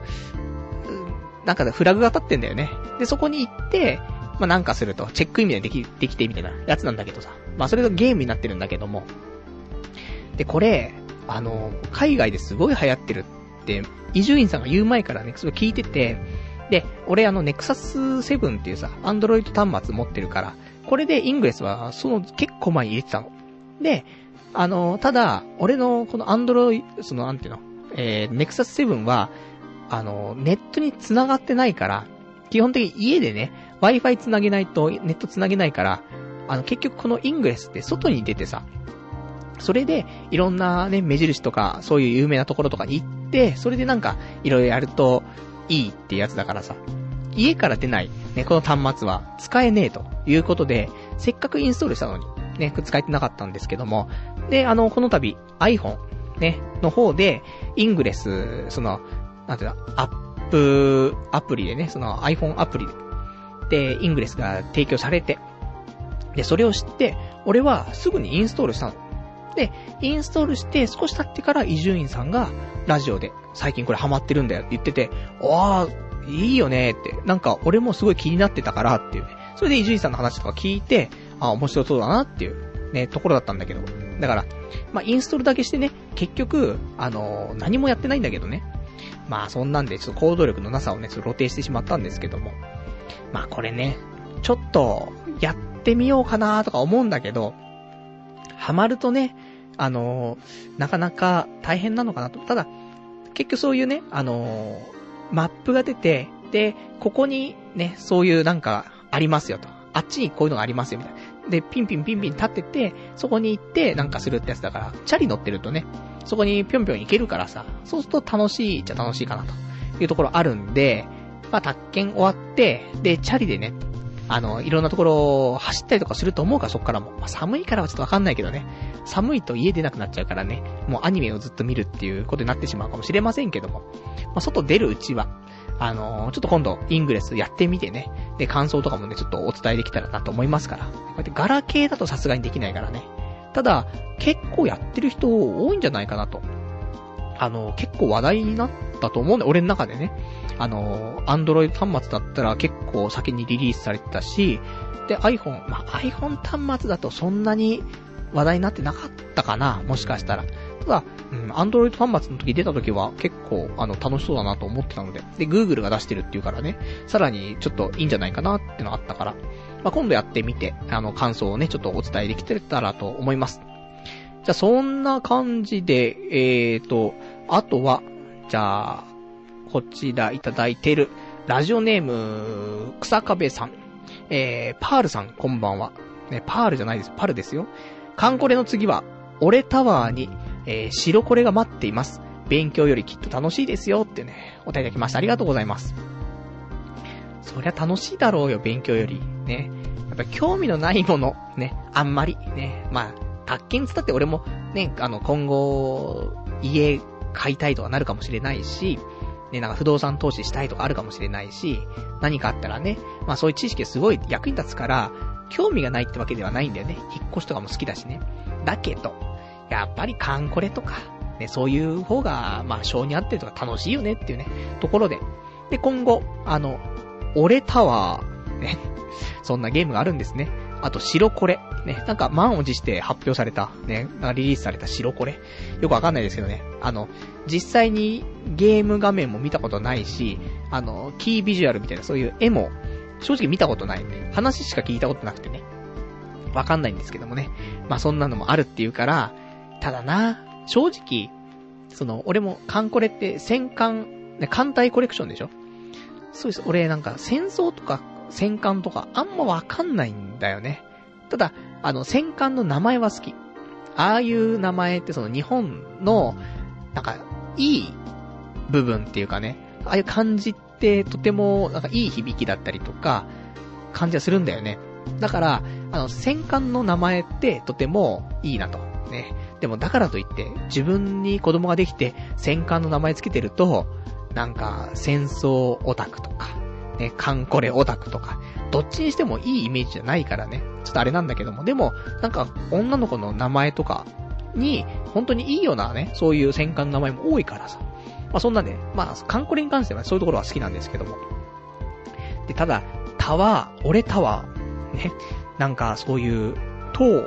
なんかフラグが立ってんだよね。で、そこに行って、まあなんかすると、チェックインみたいなでき、できてみたいなやつなんだけどさ。まあそれがゲームになってるんだけども。で、これ、あの、海外ですごい流行ってるって、伊集院さんが言う前からね、それ聞いてて、で、俺あの、ネクサス7っていうさ、アンドロイド端末持ってるから、これでイングレスは、その、結構前に入れてたの。で、あの、ただ、俺のこのアンドロイド、その、なんていうの、えー、ネクサス7は、あの、ネットに繋がってないから、基本的に家でね、Wi-Fi 繋げないと、ネット繋げないから、あの、結局このイングレスって外に出てさ、それで、いろんなね、目印とか、そういう有名なところとかに行って、それでなんか、いろいろやると、いいってやつだからさ。家から出ない、ね、この端末は使えねえということで、せっかくインストールしたのに、ね、使えてなかったんですけども、で、あの、この度、iPhone、ね、の方で、イングレス、その、なんていうの、アップ、アプリでね、その iPhone アプリで、イングレスが提供されて、で、それを知って、俺はすぐにインストールしたの。で、インストールして少し経ってから伊集院さんがラジオで最近これハマってるんだよって言ってて、ああ、いいよねって、なんか俺もすごい気になってたからっていうね。それで伊集院さんの話とか聞いて、あ面白そうだなっていうね、ところだったんだけど。だから、まあ、インストールだけしてね、結局、あのー、何もやってないんだけどね。まあ、そんなんで、ちょっと行動力のなさをね、ちょっと露呈してしまったんですけども。まあ、これね、ちょっと、やってみようかなとか思うんだけど、ハマるとね、あのー、なかなか大変なのかなと。ただ、結局そういうね、あのー、マップが出て、で、ここにね、そういうなんかありますよと。あっちにこういうのがありますよみたいな。で、ピンピンピンピン立ってて、そこに行ってなんかするってやつだから、チャリ乗ってるとね、そこにぴょんぴょん行けるからさ、そうすると楽しいっちゃ楽しいかなというところあるんで、まあ、宅建終わって、で、チャリでね、あの、いろんなところを走ったりとかすると思うからそっからも。まあ、寒いからはちょっとわかんないけどね。寒いと家出なくなっちゃうからね。もうアニメをずっと見るっていうことになってしまうかもしれませんけども。まあ、外出るうちは、あのー、ちょっと今度、イングレスやってみてね。で、感想とかもね、ちょっとお伝えできたらなと思いますから。こうやってガラケーだとさすがにできないからね。ただ、結構やってる人多いんじゃないかなと。あの、結構話題になったと思うんだ俺の中でね。あの、アンドロイド端末だったら結構先にリリースされてたし、で、iPhone、まあ、iPhone 端末だとそんなに話題になってなかったかなもしかしたら。ただ、うん、アンドロイド端末の時出た時は結構、あの、楽しそうだなと思ってたので。で、Google が出してるっていうからね、さらにちょっといいんじゃないかなってのあったから、まあ、今度やってみて、あの、感想をね、ちょっとお伝えできてたらと思います。じゃあ、そんな感じで、えーと、あとは、じゃあ、こちらいただいてる、ラジオネーム、草壁さん。えー、パールさん、こんばんは。ね、パールじゃないです。パルですよ。カンコレの次は、俺タワーに、えー、白これが待っています。勉強よりきっと楽しいですよってね、お答えいただきました。ありがとうございます。そりゃ楽しいだろうよ、勉強より。ね。やっぱ興味のないもの、ね、あんまり、ね。まあ、宅建つったって俺も、ね、あの、今後、家買いたいとかなるかもしれないし、ね、なんか不動産投資したいとかあるかもしれないし、何かあったらね、まあそういう知識すごい役に立つから、興味がないってわけではないんだよね。引っ越しとかも好きだしね。だけど、やっぱりカンコレとか、ね、そういう方が、まあ、性に合ってるとか楽しいよねっていうね、ところで。で、今後、あの、俺タワー、ね、そんなゲームがあるんですね。あと、白これ。ね、なんか満を持して発表された、ね、リリースされた白これ。よくわかんないですけどね。あの、実際にゲーム画面も見たことないし、あの、キービジュアルみたいなそういう絵も、正直見たことない、話しか聞いたことなくてね。わかんないんですけどもね。まあ、そんなのもあるっていうから、ただな、正直、その、俺もカンコレって戦艦、ね、艦隊コレクションでしょ？そうです。俺なんか戦争とか戦艦とかあんまわかんないんだよね。ただ、あの、戦艦の名前は好き。ああいう名前ってその日本の、なんか、いい部分っていうかね、ああいう漢字ってとても、なんかいい響きだったりとか、感じはするんだよね。だから、あの、戦艦の名前ってとてもいいなと。ね。でもだからといって、自分に子供ができて戦艦の名前つけてると、なんか、戦争オタクとか、ね、カンコレオタクとか、どっちにしてもいいイメージじゃないからね。ちょっとあれなんだけども、でも、なんか、女の子の名前とかに、本当にいいようなね、そういう戦艦の名前も多いからさ。まあそんなね、まあ、カンコレに関してはそういうところは好きなんですけども。で、ただ、タワー、俺タワー、ね、なんかそういう、塔、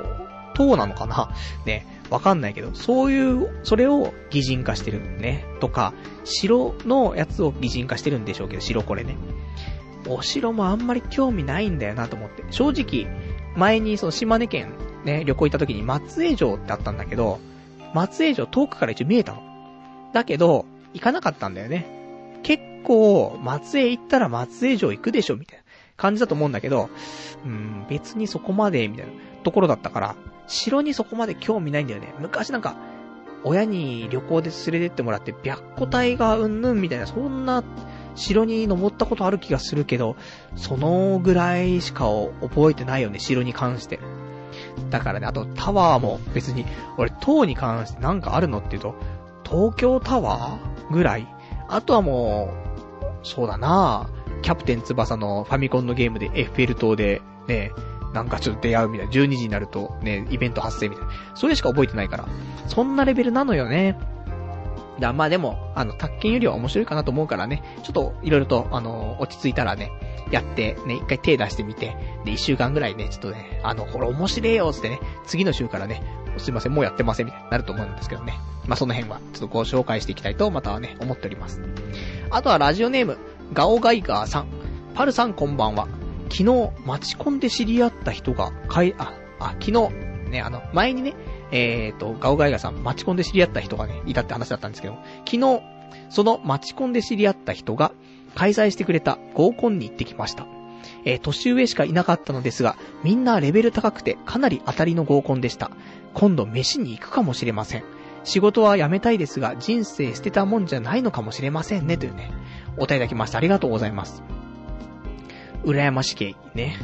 塔なのかなね、わかんないけど、そういう、それを擬人化してるね。とか、城のやつを擬人化してるんでしょうけど、城これね。お城もあんまり興味ないんだよなと思って。正直、前にその島根県ね、旅行行った時に松江城ってあったんだけど、松江城遠くから一応見えたの。だけど、行かなかったんだよね。結構、松江行ったら松江城行くでしょみたいな感じだと思うんだけど、うん、別にそこまで、みたいなところだったから、城にそこまで興味ないんだよね。昔なんか、親に旅行で連れてってもらって、白虎隊がうんぬんみたいな、そんな、城に登ったことある気がするけど、そのぐらいしか覚えてないよね、城に関して。だからね、あとタワーも別に、俺塔に関してなんかあるのって言うと、東京タワーぐらいあとはもう、そうだなキャプテン翼のファミコンのゲームでエッフェル塔で、ね、なんかちょっと出会うみたいな。12時になるとね、イベント発生みたいな。それしか覚えてないから。そんなレベルなのよね。だまあでも、あの、宅建よりは面白いかなと思うからね、ちょっと、いろいろと、あの、落ち着いたらね、やって、ね、一回手出してみて、で、一週間ぐらいね、ちょっとね、あの、これ面白いよ、つってね、次の週からね、すいません、もうやってません、みたいになると思うんですけどね。まあ、その辺は、ちょっとご紹介していきたいと、またはね、思っております。あとはラジオネーム、ガオガイガーさん。パルさんこんばんは。昨日、待ち込んで知り合った人が、かい、あ、あ、昨日、ね、あの、前にね、えっ、ー、と、ガオガイガさん、待ち込んで知り合った人がね、いたって話だったんですけど、昨日、その待ち込んで知り合った人が、開催してくれた合コンに行ってきました。えー、年上しかいなかったのですが、みんなレベル高くてかなり当たりの合コンでした。今度飯に行くかもしれません。仕事は辞めたいですが、人生捨てたもんじゃないのかもしれませんね、というね、お答えいただきました。ありがとうございます。羨ましき、ね。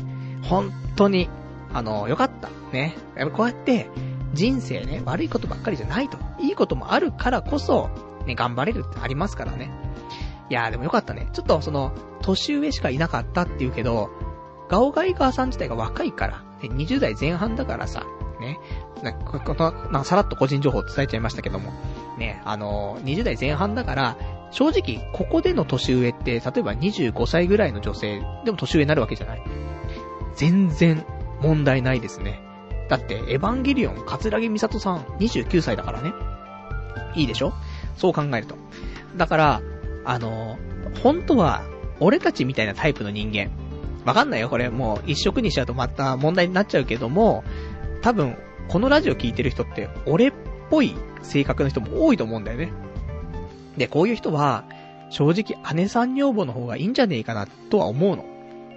本当に、あの、よかった。ね。やっぱこうやって、人生ね、悪いことばっかりじゃないと。いいこともあるからこそ、ね、頑張れるってありますからね。いやーでもよかったね。ちょっとその、年上しかいなかったって言うけど、ガオガイガーさん自体が若いから、ね、20代前半だからさ、ね。なこの、なんかさらっと個人情報伝えちゃいましたけども、ね、あの、20代前半だから、正直、ここでの年上って、例えば25歳ぐらいの女性でも年上になるわけじゃない全然問題ないですね。だって、エヴァンゲリオン、桂木美里さん、29歳だからね。いいでしょ？そう考えると。だから、あの、本当は、俺たちみたいなタイプの人間。わかんないよ、これ。もう、一色にしちゃうとまた問題になっちゃうけども、多分、このラジオ聞いてる人って、俺っぽい性格の人も多いと思うんだよね。で、こういう人は、正直姉さん女房の方がいいんじゃねえかな、とは思うの。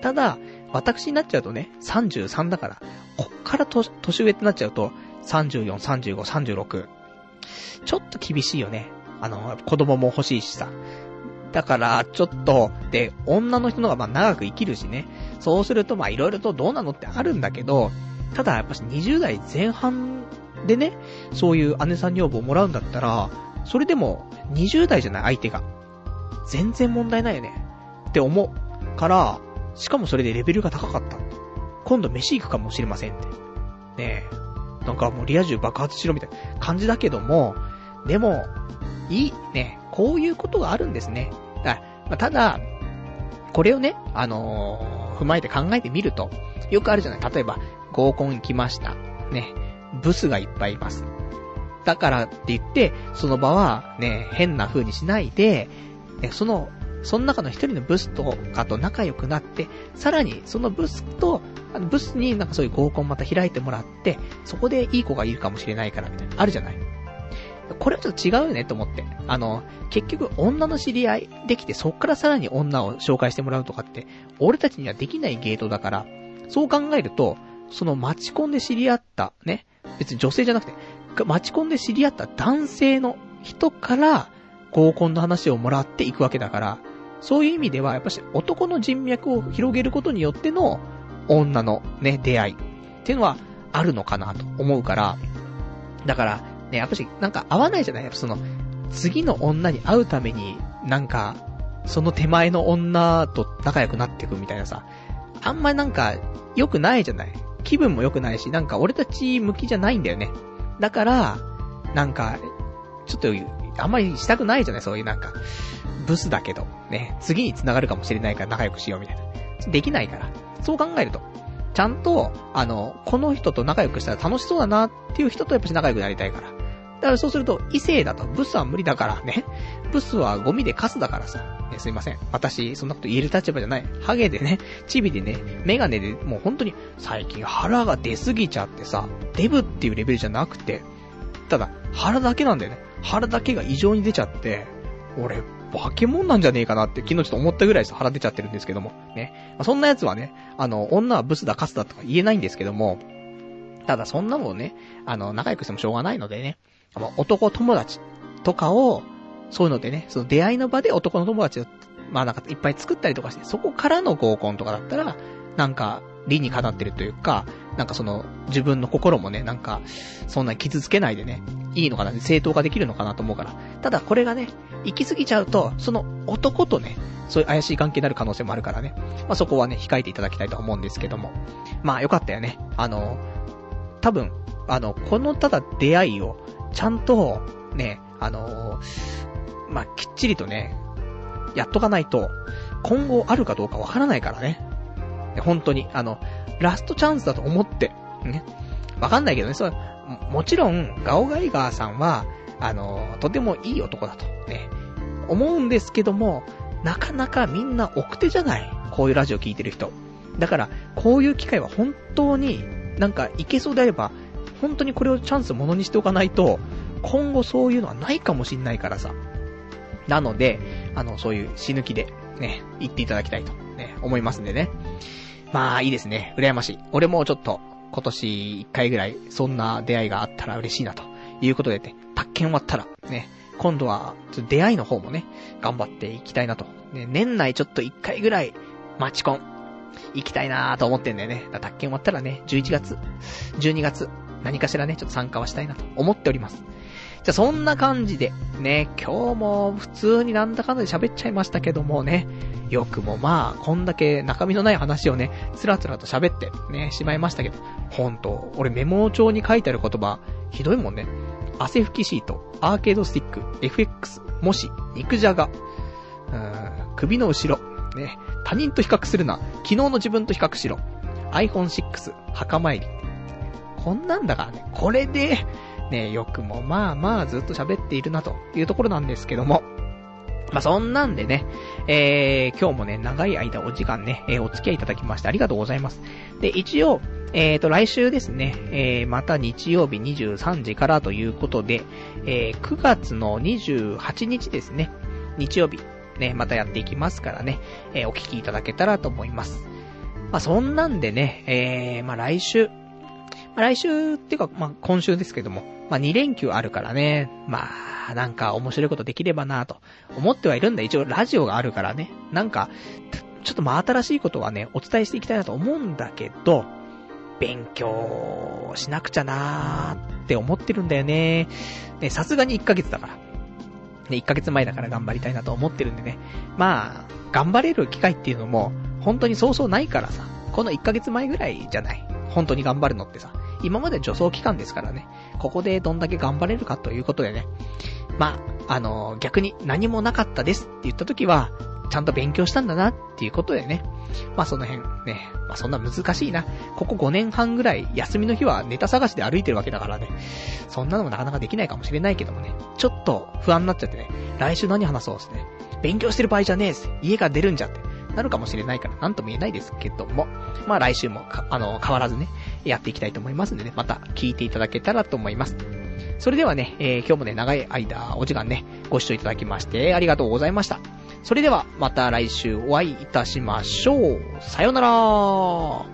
ただ、私になっちゃうとね、33だから、こっから年上ってなっちゃうと、34、35、36。ちょっと厳しいよね。あの、子供も欲しいしさ。だから、ちょっと、で、女の人の方がまあ長く生きるしね。そうするとまあいろいろとどうなのってあるんだけど、ただやっぱし20代前半でね、そういう姉さん女房をもらうんだったら、それでも20代じゃない相手が。全然問題ないよね。って思う。から、しかもそれでレベルが高かった。今度飯行くかもしれませんって。ねえ。なんかもうリア充爆発しろみたいな感じだけども、でも、いい、ね、こういうことがあるんですね。だまあ、ただ、これをね、あのー、踏まえて考えてみると、よくあるじゃない。例えば、合コン行きました。ね、ブスがいっぱいいます。だからって言って、その場はね、変な風にしないで、ね、その、その中の一人のブスとかと仲良くなって、さらにそのブスと、あのブスになんかそういう合コンまた開いてもらって、そこでいい子がいるかもしれないからみたいな、あるじゃない。これはちょっと違うよねと思って。あの、結局女の知り合いできて、そっからさらに女を紹介してもらうとかって、俺たちにはできないゲートだから、そう考えると、その待ち込んで知り合った、ね、別に女性じゃなくて、待ち込んで知り合った男性の人から、合コンの話をもらっていくわけだから、そういう意味では、やっぱし男の人脈を広げることによっての女のね、出会いっていうのはあるのかなと思うから、だから、ね、やっぱしなんか合わないじゃない？やっぱその、次の女に会うために、なんか、その手前の女と仲良くなっていくみたいなさ、あんまなんか、良くないじゃない？気分も良くないし、なんか俺たち向きじゃないんだよね。だから、なんか、ちょっと、あんまりしたくないじゃない？そういうなんか、ブスだけど、ね、次に繋がるかもしれないから仲良くしようみたいな。できないから。そう考えると、ちゃんと、あの、この人と仲良くしたら楽しそうだなっていう人とやっぱし仲良くなりたいから。だからそうすると、異性だとブスは無理だからね。ブスはゴミでカスだからさ。ね、すいません。私、そんなこと言える立場じゃない。ハゲでね、チビでね、メガネで、もう本当に、最近腹が出すぎちゃってさ、デブっていうレベルじゃなくて、ただ、腹だけなんだよね。腹だけが異常に出ちゃって、俺、化け物なんじゃねえかなって昨日ちょっと思ったぐらい腹出ちゃってるんですけども。ね。まあ、そんな奴はね、あの、女はブスだカスだとか言えないんですけども、ただそんなもんね、あの、仲良くしてもしょうがないのでね、あの、男友達とかを、そういうのでね、その出会いの場で男の友達を、まあなんかいっぱい作ったりとかして、そこからの合コンとかだったら、なんか、理にかなってるというか、なんかその、自分の心もね、なんか、そんなに傷つけないでね、いいのかな、正当化できるのかなと思うから。ただこれがね、行き過ぎちゃうと、その男とね、そういう怪しい関係になる可能性もあるからね。まあ、そこはね、控えていただきたいと思うんですけども。まあ、よかったよね。あの、多分、あの、このただ出会いを、ちゃんと、ね、あのまあ、きっちりとね、やっとかないと、今後あるかどうかわからないからね。本当に、あの、ラストチャンスだと思って、ね。わかんないけどね、そう、もちろん、ガオガイガーさんは、あの、とてもいい男だと、ね、思うんですけども、なかなかみんな奥手じゃないこういうラジオ聞いてる人。だから、こういう機会は本当に、なんか、いけそうであれば、本当にこれをチャンスものにしておかないと、今後そういうのはないかもしんないからさ。なので、あの、そういう死ぬ気で、ね、言っていただきたいと、ね、思いますんでね。まあ、いいですね。羨ましい。俺もちょっと、今年一回ぐらい、そんな出会いがあったら嬉しいなということでね、宅建終わったら、ね、今度は、出会いの方もね、頑張っていきたいなと。ね、年内ちょっと一回ぐらい、マチコン、行きたいなと思ってんだよね。宅建終わったらね、11月、12月、何かしらね、ちょっと参加はしたいなと思っております。じゃあそんな感じで、ね、今日も普通になんだかんだで喋っちゃいましたけどもね、よくもまあ、こんだけ中身のない話をね、つらつらと喋ってね、しまいましたけど、ほんと、俺メモ帳に書いてある言葉、ひどいもんね。汗拭きシート、アーケードスティック、FX、もし、肉じゃが、うーん、首の後ろ、ね、他人と比較するな、昨日の自分と比較しろ、iPhone6、墓参り。こんなんだからね、これで、ね、よくもまあまあずっと喋っているなというところなんですけども。まあ、そんなんでね、えー、今日もね、長い間お時間ね、えー、お付き合いいただきましてありがとうございます。で、一応、えーと、来週ですね、えー、また日曜日23時からということで、えー、9月の28日ですね、日曜日、ね、またやっていきますからね、えー、お聞きいただけたらと思います。まあ、そんなんでね、えー、まあ、来週、まあ、来週っていうか、まあ、今週ですけども、まあ、2連休あるからね、まあ、なんか面白いことできればなと思ってはいるんだ。一応ラジオがあるからね。なんか、ちょっと真新しいことはね、お伝えしていきたいなと思うんだけど、勉強しなくちゃなーって思ってるんだよね。ね、さすがに1ヶ月だから。ね、1ヶ月前だから頑張りたいなと思ってるんでね。まあ、頑張れる機会っていうのも、本当にそうそうないからさ、この1ヶ月前ぐらいじゃない。本当に頑張るのってさ。今まで助走期間ですからね。ここでどんだけ頑張れるかということでね。まあ、あのー、逆に何もなかったですって言った時は、ちゃんと勉強したんだなっていうことでね。まあその辺ね、まあそんな難しいな。ここ5年半ぐらい休みの日はネタ探しで歩いてるわけだからね。そんなのもなかなかできないかもしれないけどもね。ちょっと不安になっちゃってね。来週何話そうですね。勉強してる場合じゃねえっす。家が出るんじゃって。なるかもしれないから、なんとも言えないですけども。まあ来週もあの、変わらずね、やっていきたいと思いますんでね、また聞いていただけたらと思います。それではね、えー、今日もね、長い間、お時間ね、ご視聴いただきまして、ありがとうございました。それでは、また来週お会いいたしましょう。さよなら